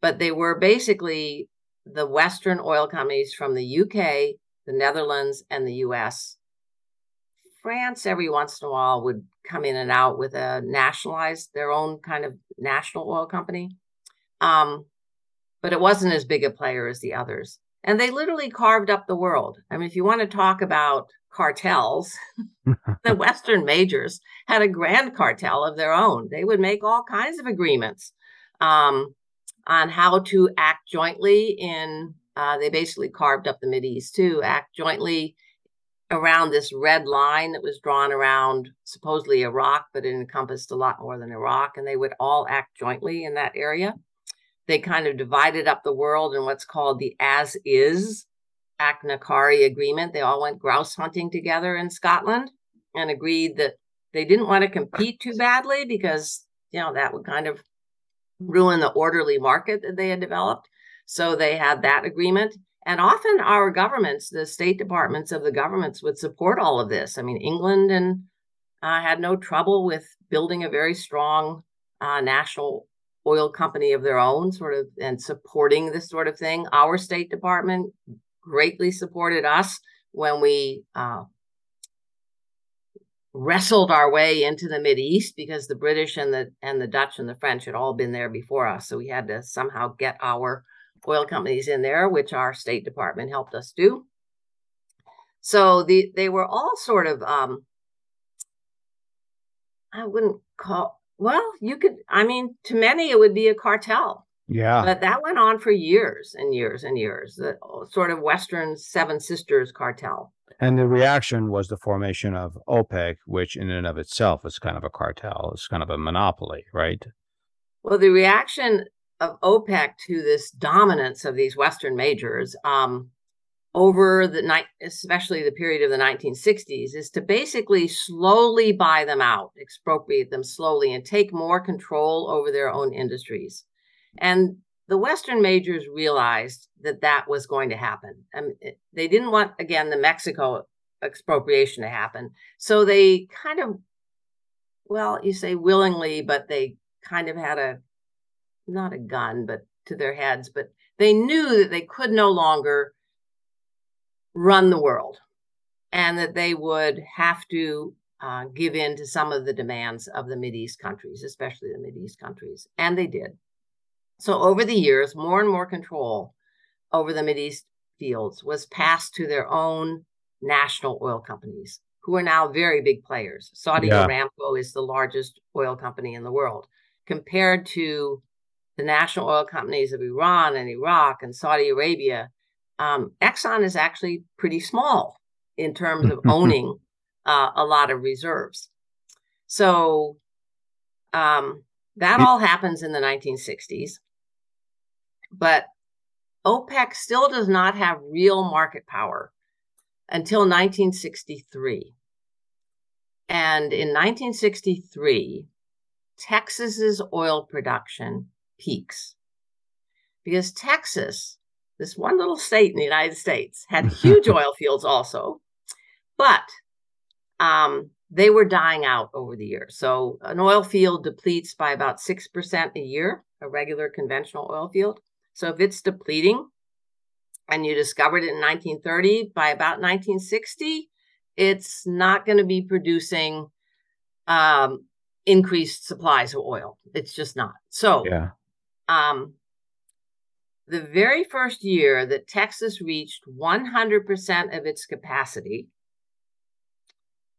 But they were basically the Western oil companies from the UK, the Netherlands, and the US. France, every once in a while, would come in and out with a nationalized, their own kind of national oil company. Um, but it wasn't as big a player as the others. And they literally carved up the world. I mean, if you want to talk about cartels, the Western majors had a grand cartel of their own. They would make all kinds of agreements um, on how to act jointly in. Uh, they basically carved up the Mid East too, act jointly around this red line that was drawn around supposedly Iraq, but it encompassed a lot more than Iraq, and they would all act jointly in that area. They kind of divided up the world in what's called the as is Achnacarry agreement. They all went grouse hunting together in Scotland and agreed that they didn't want to compete too badly because, you know, that would kind of ruin the orderly market that they had developed. So they had that agreement. And often our governments, the state departments of the governments, would support all of this. I mean, England and uh, had no trouble with building a very strong uh, national oil company of their own, sort of, and supporting this sort of thing. Our State Department greatly supported us when we uh, wrestled our way into the Mid East because the British and the and the Dutch and the French had all been there before us. So we had to somehow get our oil companies in there, which our State Department helped us do. So the they were all sort of um, I wouldn't call well, you could I mean, to many it would be a cartel. Yeah. But that went on for years and years and years. The sort of Western Seven Sisters cartel. And the reaction was the formation of OPEC, which in and of itself is kind of a cartel. It's kind of a monopoly, right? Well, the reaction of OPEC to this dominance of these Western majors um, over the night, especially the period of the 1960s, is to basically slowly buy them out, expropriate them slowly, and take more control over their own industries. And the Western majors realized that that was going to happen. And they didn't want, again, the Mexico expropriation to happen. So they kind of, well, you say willingly, but they kind of had a, not a gun, but to their heads, but they knew that they could no longer run the world and that they would have to uh, give in to some of the demands of the East countries, especially the East countries. And they did. So over the years, more and more control over the East fields was passed to their own national oil companies, who are now very big players. Saudi yeah. Aramco is the largest oil company in the world, compared to the national oil companies of Iran and Iraq and Saudi Arabia. Um, Exxon is actually pretty small in terms of owning uh, a lot of reserves. So um, that all happens in the 1960s. But OPEC still does not have real market power until 1963. And in 1963, Texas's oil production peaks because Texas, this one little state in the United States, had huge oil fields also, but um, they were dying out over the years. So an oil field depletes by about 6% a year, a regular conventional oil field. So if it's depleting and you discovered it in 1930, by about 1960, it's not going to be producing um, increased supplies of oil. It's just not. So, Yeah. Um, the very first year that Texas reached 100% of its capacity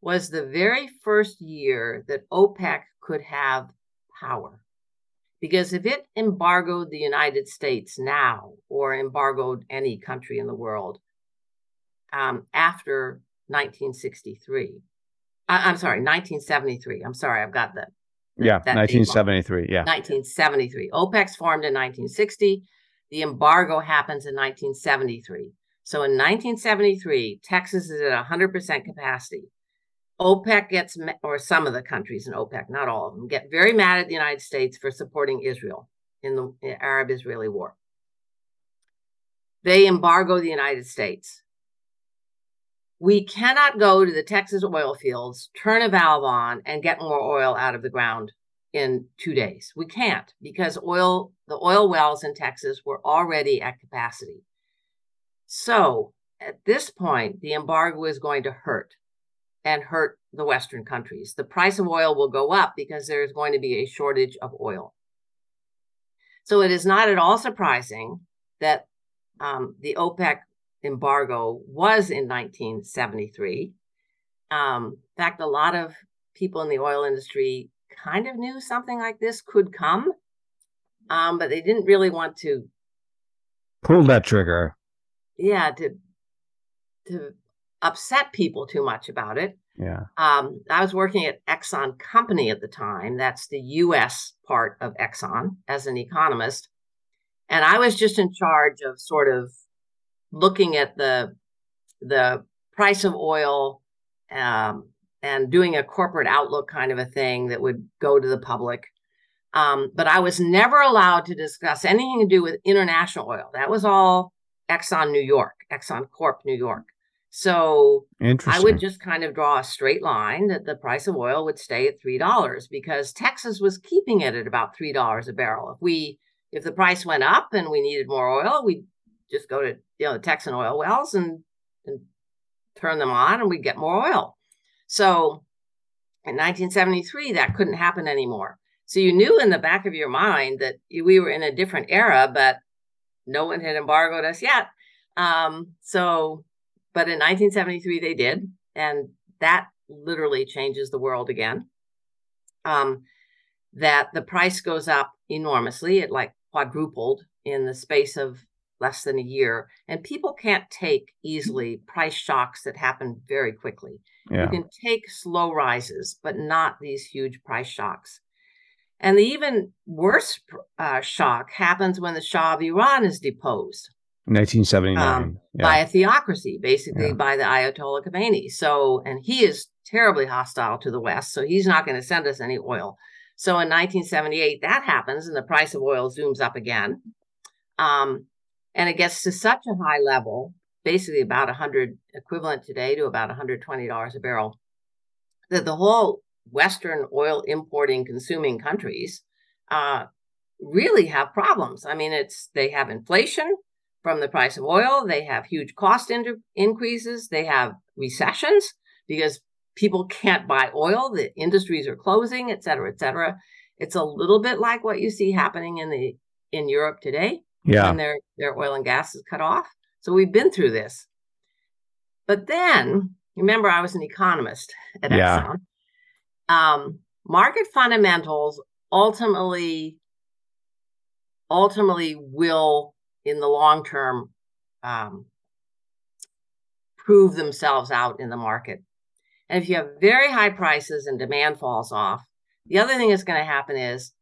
was the very first year that OPEC could have power. Because if it embargoed the United States now or embargoed any country in the world um, after 1963, I, I'm sorry, 1973. I'm sorry, I've got the Yeah. 1973. Yeah. 1973. OPEC's formed in 1960. The embargo happens in 1973. So in 1973, Texas is at 100% capacity. OPEC gets, or some of the countries in OPEC, not all of them, get very mad at the United States for supporting Israel in the eh, Arab Israeli war. They embargo the United States. We cannot go to the Texas oil fields, turn a valve on, and get more oil out of the ground in two days. We can't because oil, the oil wells in Texas were already at capacity. So at this point, the embargo is going to hurt and hurt the Western countries. The price of oil will go up because there is going to be a shortage of oil. So it is not at all surprising that um, the OPEC embargo was in 1973. Um, in fact, a lot of people in the oil industry kind of knew something like this could come, um, but they didn't really want to, Pull that trigger. yeah, to to upset people too much about it. Yeah. Um, I was working at Exxon Company at the time. That's the U.S. part of Exxon as an economist, and I was just in charge of sort of looking at the the price of oil um, and doing a corporate outlook kind of a thing that would go to the public. Um, but I was never allowed to discuss anything to do with international oil. That was all Exxon New York, Exxon Corp New York. So I would just kind of draw a straight line that the price of oil would stay at three dollars because Texas was keeping it at about three dollars a barrel. If we if the price went up and we needed more oil, we'd just go to you know the Texan oil wells and and turn them on and we'd get more oil. So in 1973, that couldn't happen anymore. So you knew in the back of your mind that we were in a different era, but no one had embargoed us yet. Um, so, but in 1973, they did. And that literally changes the world again. Um, that the price goes up enormously. It like quadrupled in the space of less than a year. And people can't take easily price shocks that happen very quickly. yeah. You can take slow rises, but not these huge price shocks. And the even worse uh, shock happens when the Shah of Iran is deposed 1979. um, yeah. by a theocracy, basically Yeah. by the Ayatollah Khomeini. So, and he is terribly hostile to the West, so he's not going to send us any oil. So in 1978, that happens, and the price of oil zooms up again. Um, and it gets to such a high level, basically about 100 equivalent today to about $120 a barrel, that the whole Western oil importing, consuming countries uh, really have problems. I mean, it's they have inflation from the price of oil, they have huge cost in- increases, they have recessions because people can't buy oil, the industries are closing, et cetera, et cetera. It's a little bit like what you see happening in the in Europe today yeah. when their their oil and gas is cut off. So we've been through this. But then, remember, I was an economist at Yeah. Exxon. Um, market fundamentals ultimately ultimately will, in the long term, um, prove themselves out in the market. And if you have very high prices and demand falls off, the other thing that's going to happen is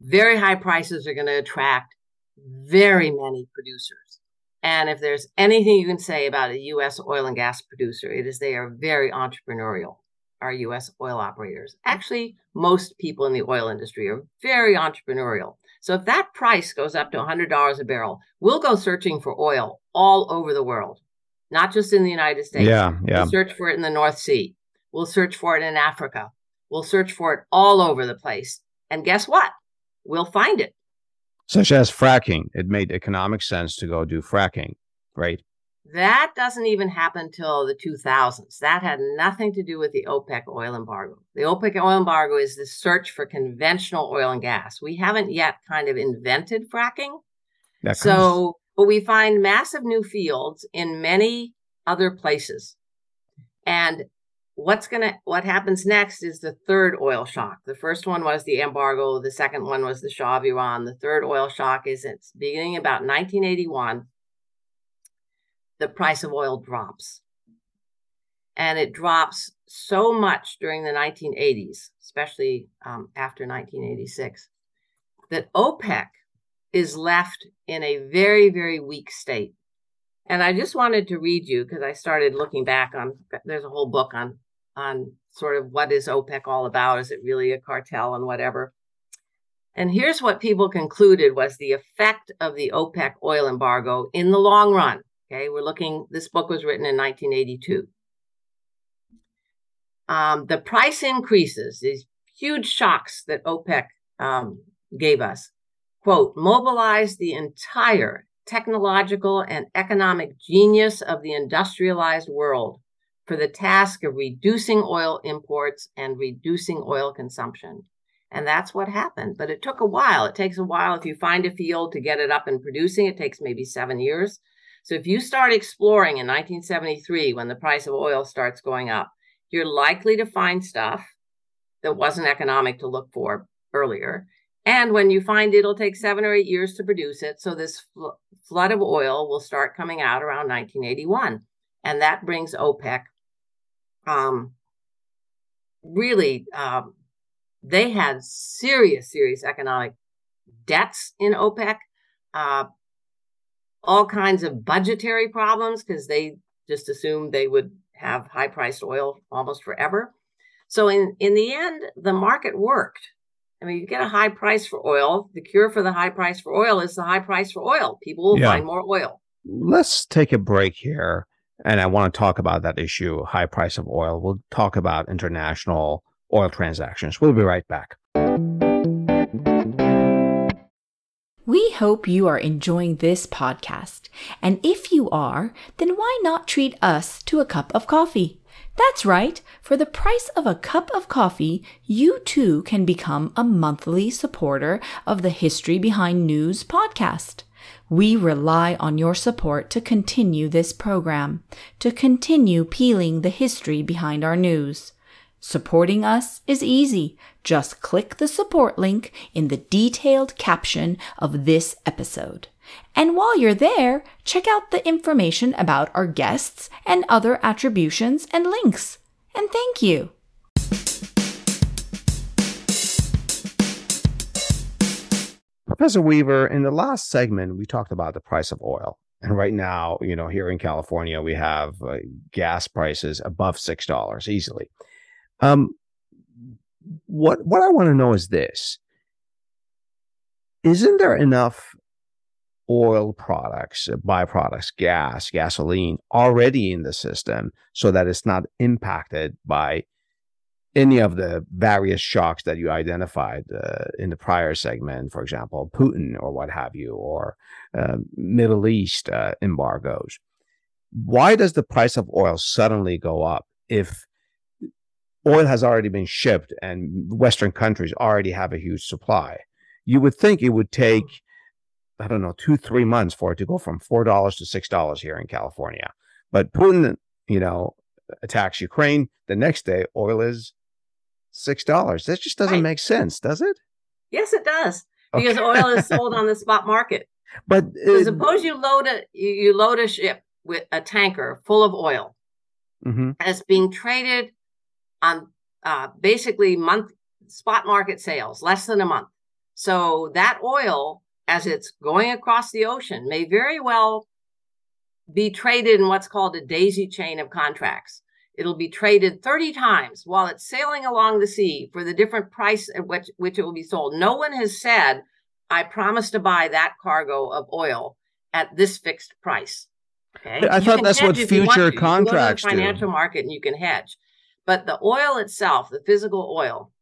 very high prices are going to attract very many producers. And if there's anything you can say about a U.S. oil and gas producer, it is they are very entrepreneurial, our U.S. oil operators. Actually, most people in the oil industry are very entrepreneurial. So if that price goes up to $100 a barrel, we'll go searching for oil all over the world, not just in the United States. Yeah, yeah. We'll search for it in the North Sea. We'll search for it in Africa. We'll search for it all over the place. And guess what? We'll find it such as fracking. It made economic sense to go do fracking, right? That doesn't even happen till the 2000s. That had nothing to do with the OPEC oil embargo. The OPEC oil embargo is the search for conventional oil and gas. We haven't yet kind of invented fracking. so, but we find massive new fields in many other places. And what's going to what happens next is the third oil shock. The first one was the embargo the second one was the shah of iran the third oil shock is it's beginning about 1981 the price of oil drops. And it drops so much during the 1980s especially um, after 1986 that opec is left in a very very weak state. And I just wanted to read you because I started looking back on there's a whole book on on sort of what is OPEC all about? Is it really a cartel and whatever? And here's what people concluded was the effect of the OPEC oil embargo in the long run. Okay, we're looking, this book was written in 1982. Um, the price increases, these huge shocks that OPEC um, gave us, quote, mobilized the entire technological and economic genius of the industrialized world for the task of reducing oil imports and reducing oil consumption. And that's what happened. But it took a while. It takes a while. If you find a field to get it up and producing, it takes maybe seven years. So if you start exploring in 1973, when the price of oil starts going up, you're likely to find stuff that wasn't economic to look for earlier. And when you find it, it'll take seven or eight years to produce it. So this fl- flood of oil will start coming out around 1981. And that brings OPEC um, really um, they had serious, serious economic debts in OPEC, uh, all kinds of budgetary problems because they just assumed they would have high priced oil almost forever. So in, in the end, the market worked. I mean, you get a high price for oil. The cure for the high price for oil is the high price for oil. People will yeah. find more oil. Let's take a break here and I want to talk about that issue, high price of oil. We'll talk about international oil transactions. We'll be right back. We hope you are enjoying this podcast. And if you are, then why not treat us to a cup of coffee? That's right. For the price of a cup of coffee, you too can become a monthly supporter of the History Behind News podcast. We rely on your support to continue this program, to continue peeling the history behind our news. Supporting us is easy. Just click the support link in the detailed caption of this episode. And while you're there, check out the information about our guests and other attributions and links. And thank you. Professor Weaver, in the last segment, we talked about the price of oil. And right now, you know, here in California, we have uh, gas prices above $6 easily. Um, what, what I want to know is this Isn't there enough oil products, byproducts, gas, gasoline already in the system so that it's not impacted by any of the various shocks that you identified uh, in the prior segment, for example, Putin or what have you, or uh, Middle East uh, embargoes. Why does the price of oil suddenly go up if oil has already been shipped and Western countries already have a huge supply? You would think it would take, I don't know, two, three months for it to go from $4 to $6 here in California. But Putin, you know, attacks Ukraine. The next day, oil is six dollars. That just doesn't right. make sense, does it? Yes, it does. Because okay. oil is sold on the spot market. But uh, suppose you load a you load a ship with a tanker full of oil, mm-hmm. and it's being traded on uh, basically month spot market sales, less than a month. So that oil as it's going across the ocean may very well be traded in what's called a daisy chain of contracts. It'll be traded 30 times while it's sailing along the sea for the different price at which, which it will be sold. No one has said, I promise to buy that cargo of oil at this fixed price. Okay. I you thought that's what future contracts you go to the financial do. market and you can hedge. But the oil itself, the physical oil,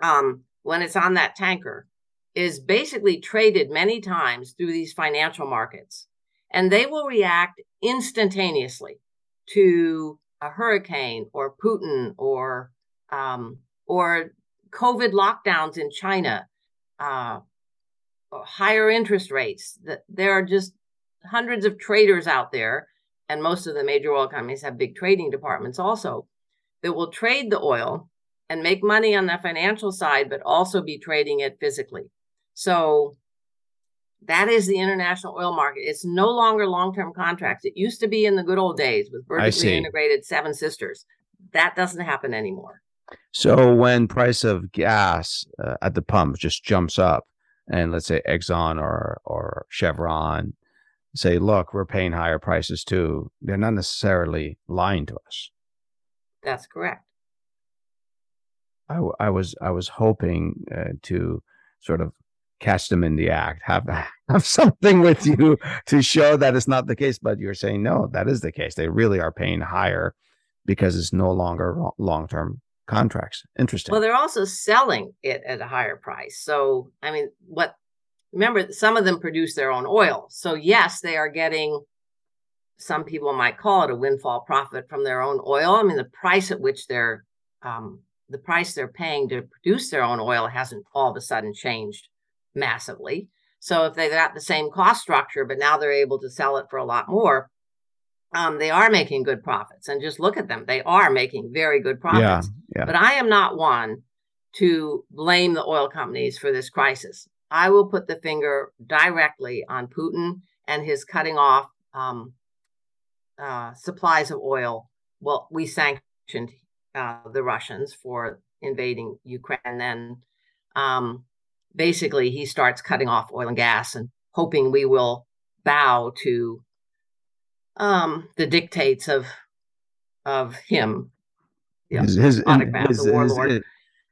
um, when it's on that tanker, is basically traded many times through these financial markets. And they will react instantaneously to a hurricane or Putin or um, or COVID lockdowns in China, uh, higher interest rates. There are just hundreds of traders out there, and most of the major oil companies have big trading departments also that will trade the oil and make money on the financial side, but also be trading it physically. So that is the international oil market. It's no longer long term contracts. It used to be in the good old days with vertically integrated seven sisters. That doesn't happen anymore. So when price of gas uh, at the pump just jumps up, and let's say Exxon or or Chevron say, "Look, we're paying higher prices too," they're not necessarily lying to us. That's correct. I, I was I was hoping uh, to sort of catch them in the act, have have something with you to show that it's not the case. But you're saying no, that is the case. They really are paying higher because it's no longer long term contracts. Interesting. Well, they're also selling it at a higher price. So I mean, what? Remember, some of them produce their own oil. So yes, they are getting. Some people might call it a windfall profit from their own oil. I mean, the price at which they're um, the price they're paying to produce their own oil hasn't all of a sudden changed massively. So if they've got the same cost structure, but now they're able to sell it for a lot more, um, they are making good profits. And just look at them; they are making very good profits. Yeah, yeah. But I am not one to blame the oil companies for this crisis. I will put the finger directly on Putin and his cutting off um, uh, supplies of oil. Well, we sanctioned uh, the Russians for invading Ukraine. And then um, basically he starts cutting off oil and gas and hoping we will bow to um, the dictates of of him. his, his, his, his,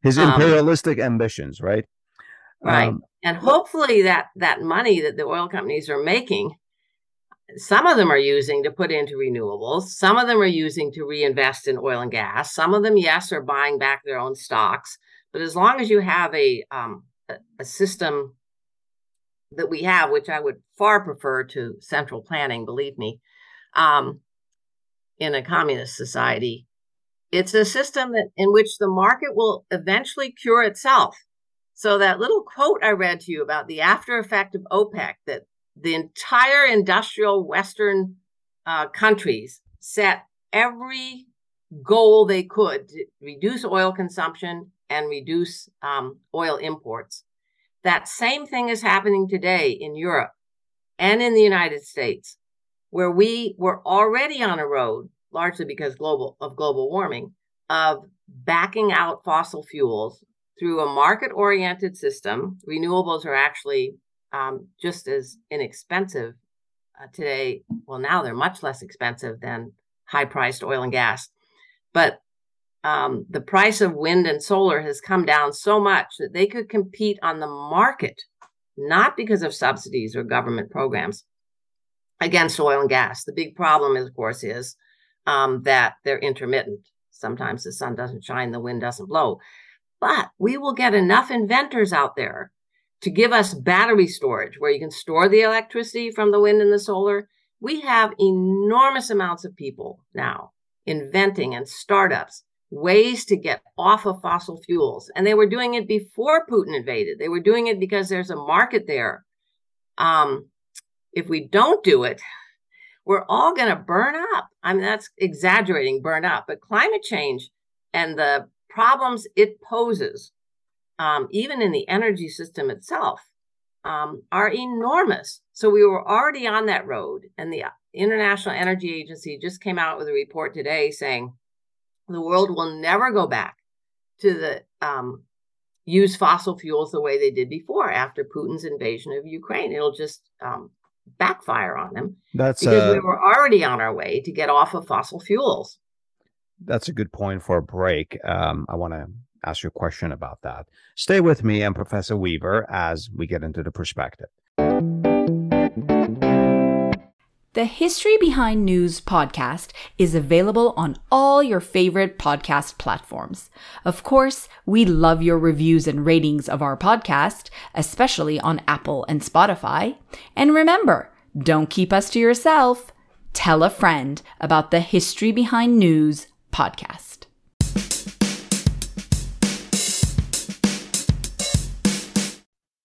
his, um, imperialistic um, ambitions, right? Right. Um, and hopefully that that money that the oil companies are making some of them are using to put into renewables. Some of them are using to reinvest in oil and gas. Some of them, yes, are buying back their own stocks. But as long as you have a um, a, system that we have, which I would far prefer to central planning, believe me, um, in a communist society, it's a system that in which the market will eventually cure itself. So that little quote I read to you about the after effect of OPEC that the entire industrial Western uh, countries set every goal they could to reduce oil consumption and reduce um, oil imports. That same thing is happening today in Europe and in the United States, where we were already on a road, largely because global of global warming, of backing out fossil fuels through a market-oriented system. Renewables are actually um, just as inexpensive uh, today. Well, now they're much less expensive than high priced oil and gas. But um, the price of wind and solar has come down so much that they could compete on the market, not because of subsidies or government programs against oil and gas. The big problem, of course, is um, that they're intermittent. Sometimes the sun doesn't shine, the wind doesn't blow. But we will get enough inventors out there to give us battery storage where you can store the electricity from the wind and the solar. We have enormous amounts of people now inventing and startups ways to get off of fossil fuels. And they were doing it before Putin invaded. They were doing it because there's a market there. Um, if we don't do it, we're all going to burn up. I mean, that's exaggerating, burn up. But climate change and the problems it poses um, even in the energy system itself, um, are enormous. So we were already on that road, and the International Energy Agency just came out with a report today saying the world will never go back to the um, use fossil fuels the way they did before after Putin's invasion of Ukraine. It'll just um, backfire on them That's because a, we were already on our way to get off of fossil fuels. that's a good point for a break. Um, I want to ask you a question about that. Stay with me and Professor Weaver as we get into the perspective. The History Behind News podcast is available on all your favorite podcast platforms. Of course, we love your reviews and ratings of our podcast, especially on Apple and Spotify. And remember, don't keep us to yourself. Tell a friend about the History Behind News podcast.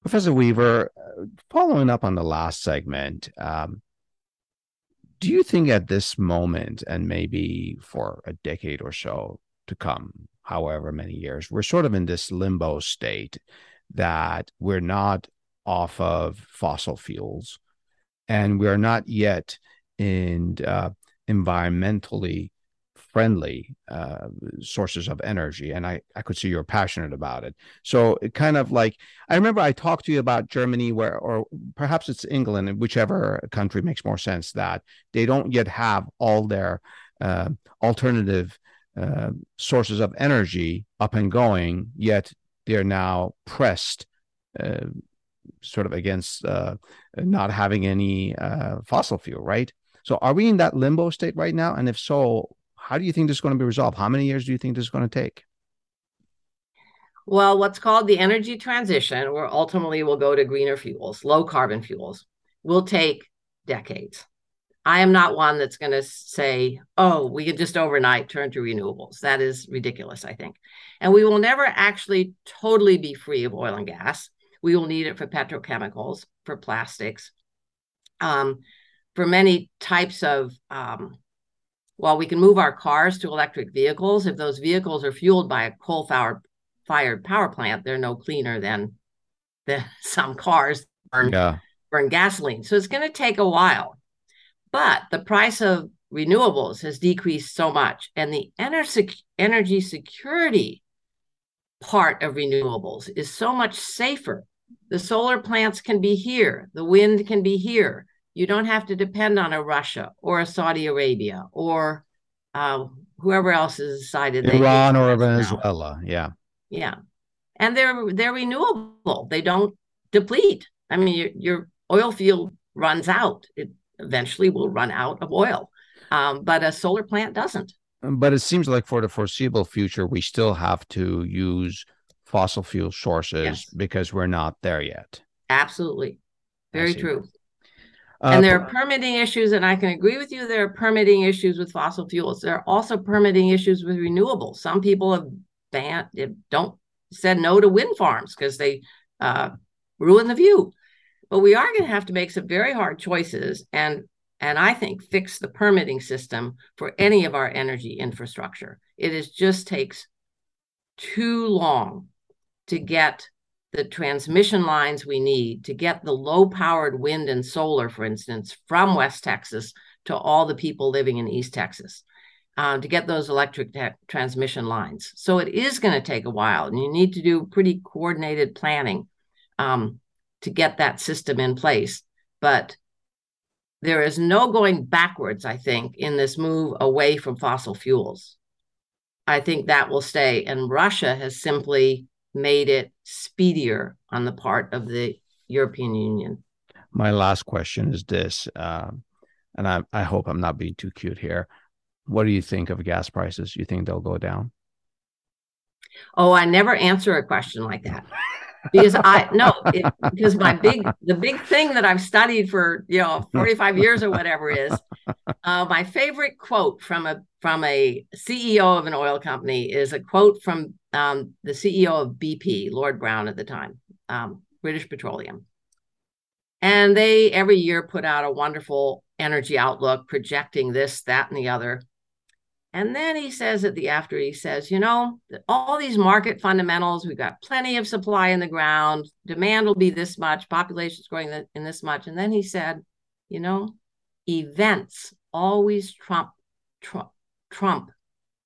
Professor Weaver, uh, following up on the last segment, um, do you think at this moment, and maybe for a decade or so to come, however many years, we're sort of in this limbo state that we're not off of fossil fuels and we're not yet in uh, environmentally friendly uh, sources of energy and I, I could see you're passionate about it. So it kind of like i remember i talked to you about germany where or perhaps it's england whichever country makes more sense that they don't yet have all their uh, alternative uh, sources of energy up and going yet they're now pressed uh, sort of against uh, not having any uh, fossil fuel right? So are we in that limbo state right now? And if so how do you think this is going to be resolved? How many years do you think this is going to take? Well, what's called the energy transition, where ultimately we'll go to greener fuels, low carbon fuels, will take decades. I am not one that's going to say, oh, we can just overnight turn to renewables. That is ridiculous, I think. And we will never actually totally be free of oil and gas. We will need it for petrochemicals, for plastics, um, for many types of um, well, we can move our cars to electric vehicles. If those vehicles are fueled by a coal fired power plant, they're no cleaner than than some cars burn, Yeah. burn gasoline. So it's going to take a while. But the price of renewables has decreased so much, and the ener- energy security part of renewables is so much safer. The solar plants can be here, the wind can be here. You don't have to depend on a Russia or a Saudi Arabia or uh, whoever else has decided Iran or now. Venezuela. Yeah. Yeah, and they're they're renewable. They don't deplete. I mean, your, your oil field runs out. It eventually will run out of oil, um, but a solar plant doesn't. But it seems like for the foreseeable future, we still have to use fossil fuel sources Yes. because we're not there yet. Absolutely, very true. Uh, and there are permitting issues, and I can agree with you. There are permitting issues with fossil fuels. There are also permitting issues with renewables. Some people have banned, don't said no to wind farms because they uh, ruin the view. But we are going to have to make some very hard choices, and and I think fix the permitting system for any of our energy infrastructure. It is just takes too long to get the transmission lines we need to get the low powered wind and solar, for instance, from West Texas to all the people living in East Texas, uh, to get those electric ta- transmission lines. So it is going to take a while, and you need to do pretty coordinated planning um, to get that system in place. But there is no going backwards, I think, in this move away from fossil fuels. I think that will stay. And Russia has simply made it speedier on the part of the European Union. my last question is this, um, and I, I hope I'm not being too cute here. What do you think of gas prices? You think they'll go down? Oh, I never answer a question like that because I no it, because my big the big thing that I've studied for you know 45 years or whatever is uh, my favorite quote from a from a CEO of an oil company is a quote from um, the CEO of BP, Lord Browne at the time, um, British Petroleum, and they every year put out a wonderful energy outlook projecting this, that, and the other. And then he says at the after, he says, you know, all these market fundamentals, we've got plenty of supply in the ground, demand will be this much, population's growing in this much. And then he said, you know, events always trump, trump, trump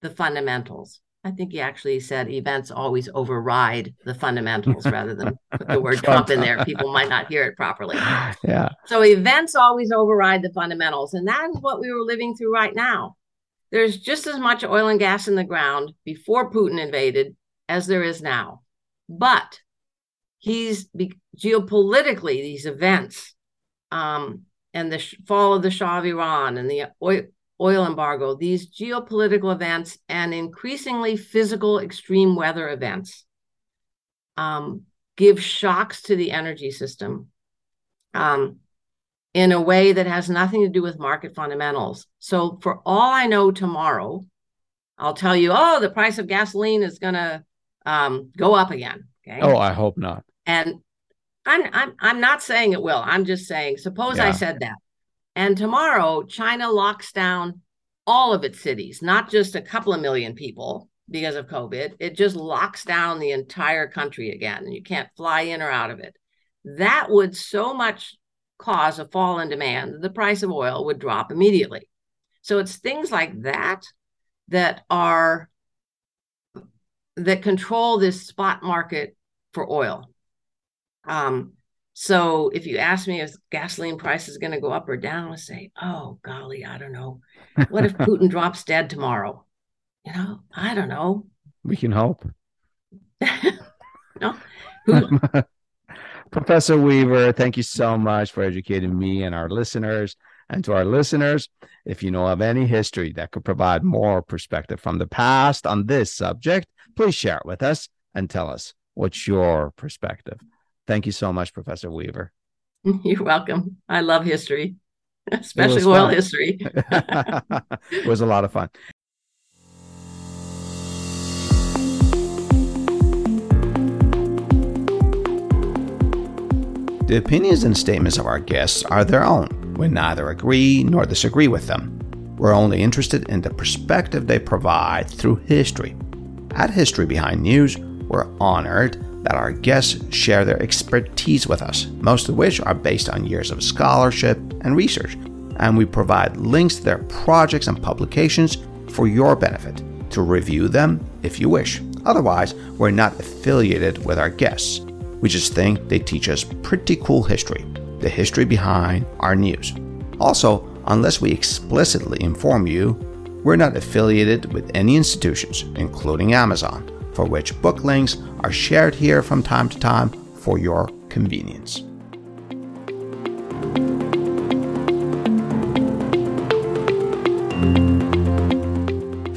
the fundamentals. I think he actually said events always override the fundamentals rather than put the word Trump in there. People might not hear it properly. Yeah. So events always override the fundamentals. And that is what we were living through right now. There's just as much oil and gas in the ground before Putin invaded as there is now. But he's geopolitically, these events um, and the fall of the Shah of Iran and the oil, oil embargo, these geopolitical events and increasingly physical extreme weather events um, give shocks to the energy system um, in a way that has nothing to do with market fundamentals. So, for all I know, tomorrow, I'll tell you, oh, the price of gasoline is going to um, go up again. Okay? Oh, I hope not. And I'm, I'm, I'm not saying it will. I'm just saying, suppose yeah. I said that. And tomorrow, China locks down all of its cities, not just a couple of million people because of COVID. It just locks down the entire country again, and you can't fly in or out of it. That would so much cause a fall in demand that the price of oil would drop immediately. So it's things like that that are that control this spot market for oil. Um, so if you ask me if gasoline price is going to go up or down, I say, oh golly, I don't know. What if Putin drops dead tomorrow? You know, I don't know. We can hope. no. Professor Weaver, thank you so much for educating me and our listeners. And to our listeners, if you know of any history that could provide more perspective from the past on this subject, please share it with us and tell us what's your perspective. Thank you so much, Professor Weaver. You're welcome. I love history, especially oil history. it was a lot of fun. The opinions and statements of our guests are their own. We neither agree nor disagree with them. We're only interested in the perspective they provide through history. At History Behind News, we're honored that our guests share their expertise with us, most of which are based on years of scholarship and research, and we provide links to their projects and publications for your benefit to review them if you wish. Otherwise, we're not affiliated with our guests. We just think they teach us pretty cool history, the history behind our news. Also, unless we explicitly inform you, we're not affiliated with any institutions, including Amazon for which book links are shared here from time to time for your convenience.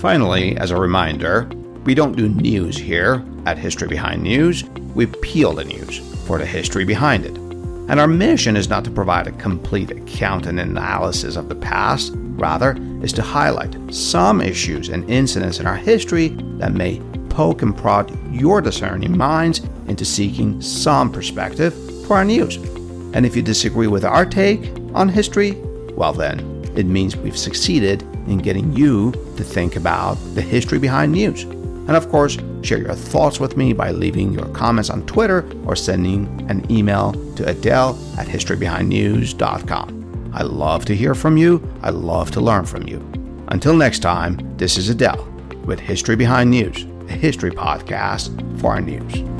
Finally, as a reminder, we don't do news here at History Behind News. We peel the news for the history behind it. And our mission is not to provide a complete account and analysis of the past, rather, is to highlight some issues and incidents in our history that may poke and prod your discerning minds into seeking some perspective for our news. And if you disagree with our take on history, well, then it means we've succeeded in getting you to think about the history behind news. And of course, share your thoughts with me by leaving your comments on Twitter or sending an email to Adele at historybehindnews.com. I love to hear from you. I love to learn from you. Until next time, this is Adele with History Behind News history podcast for our news.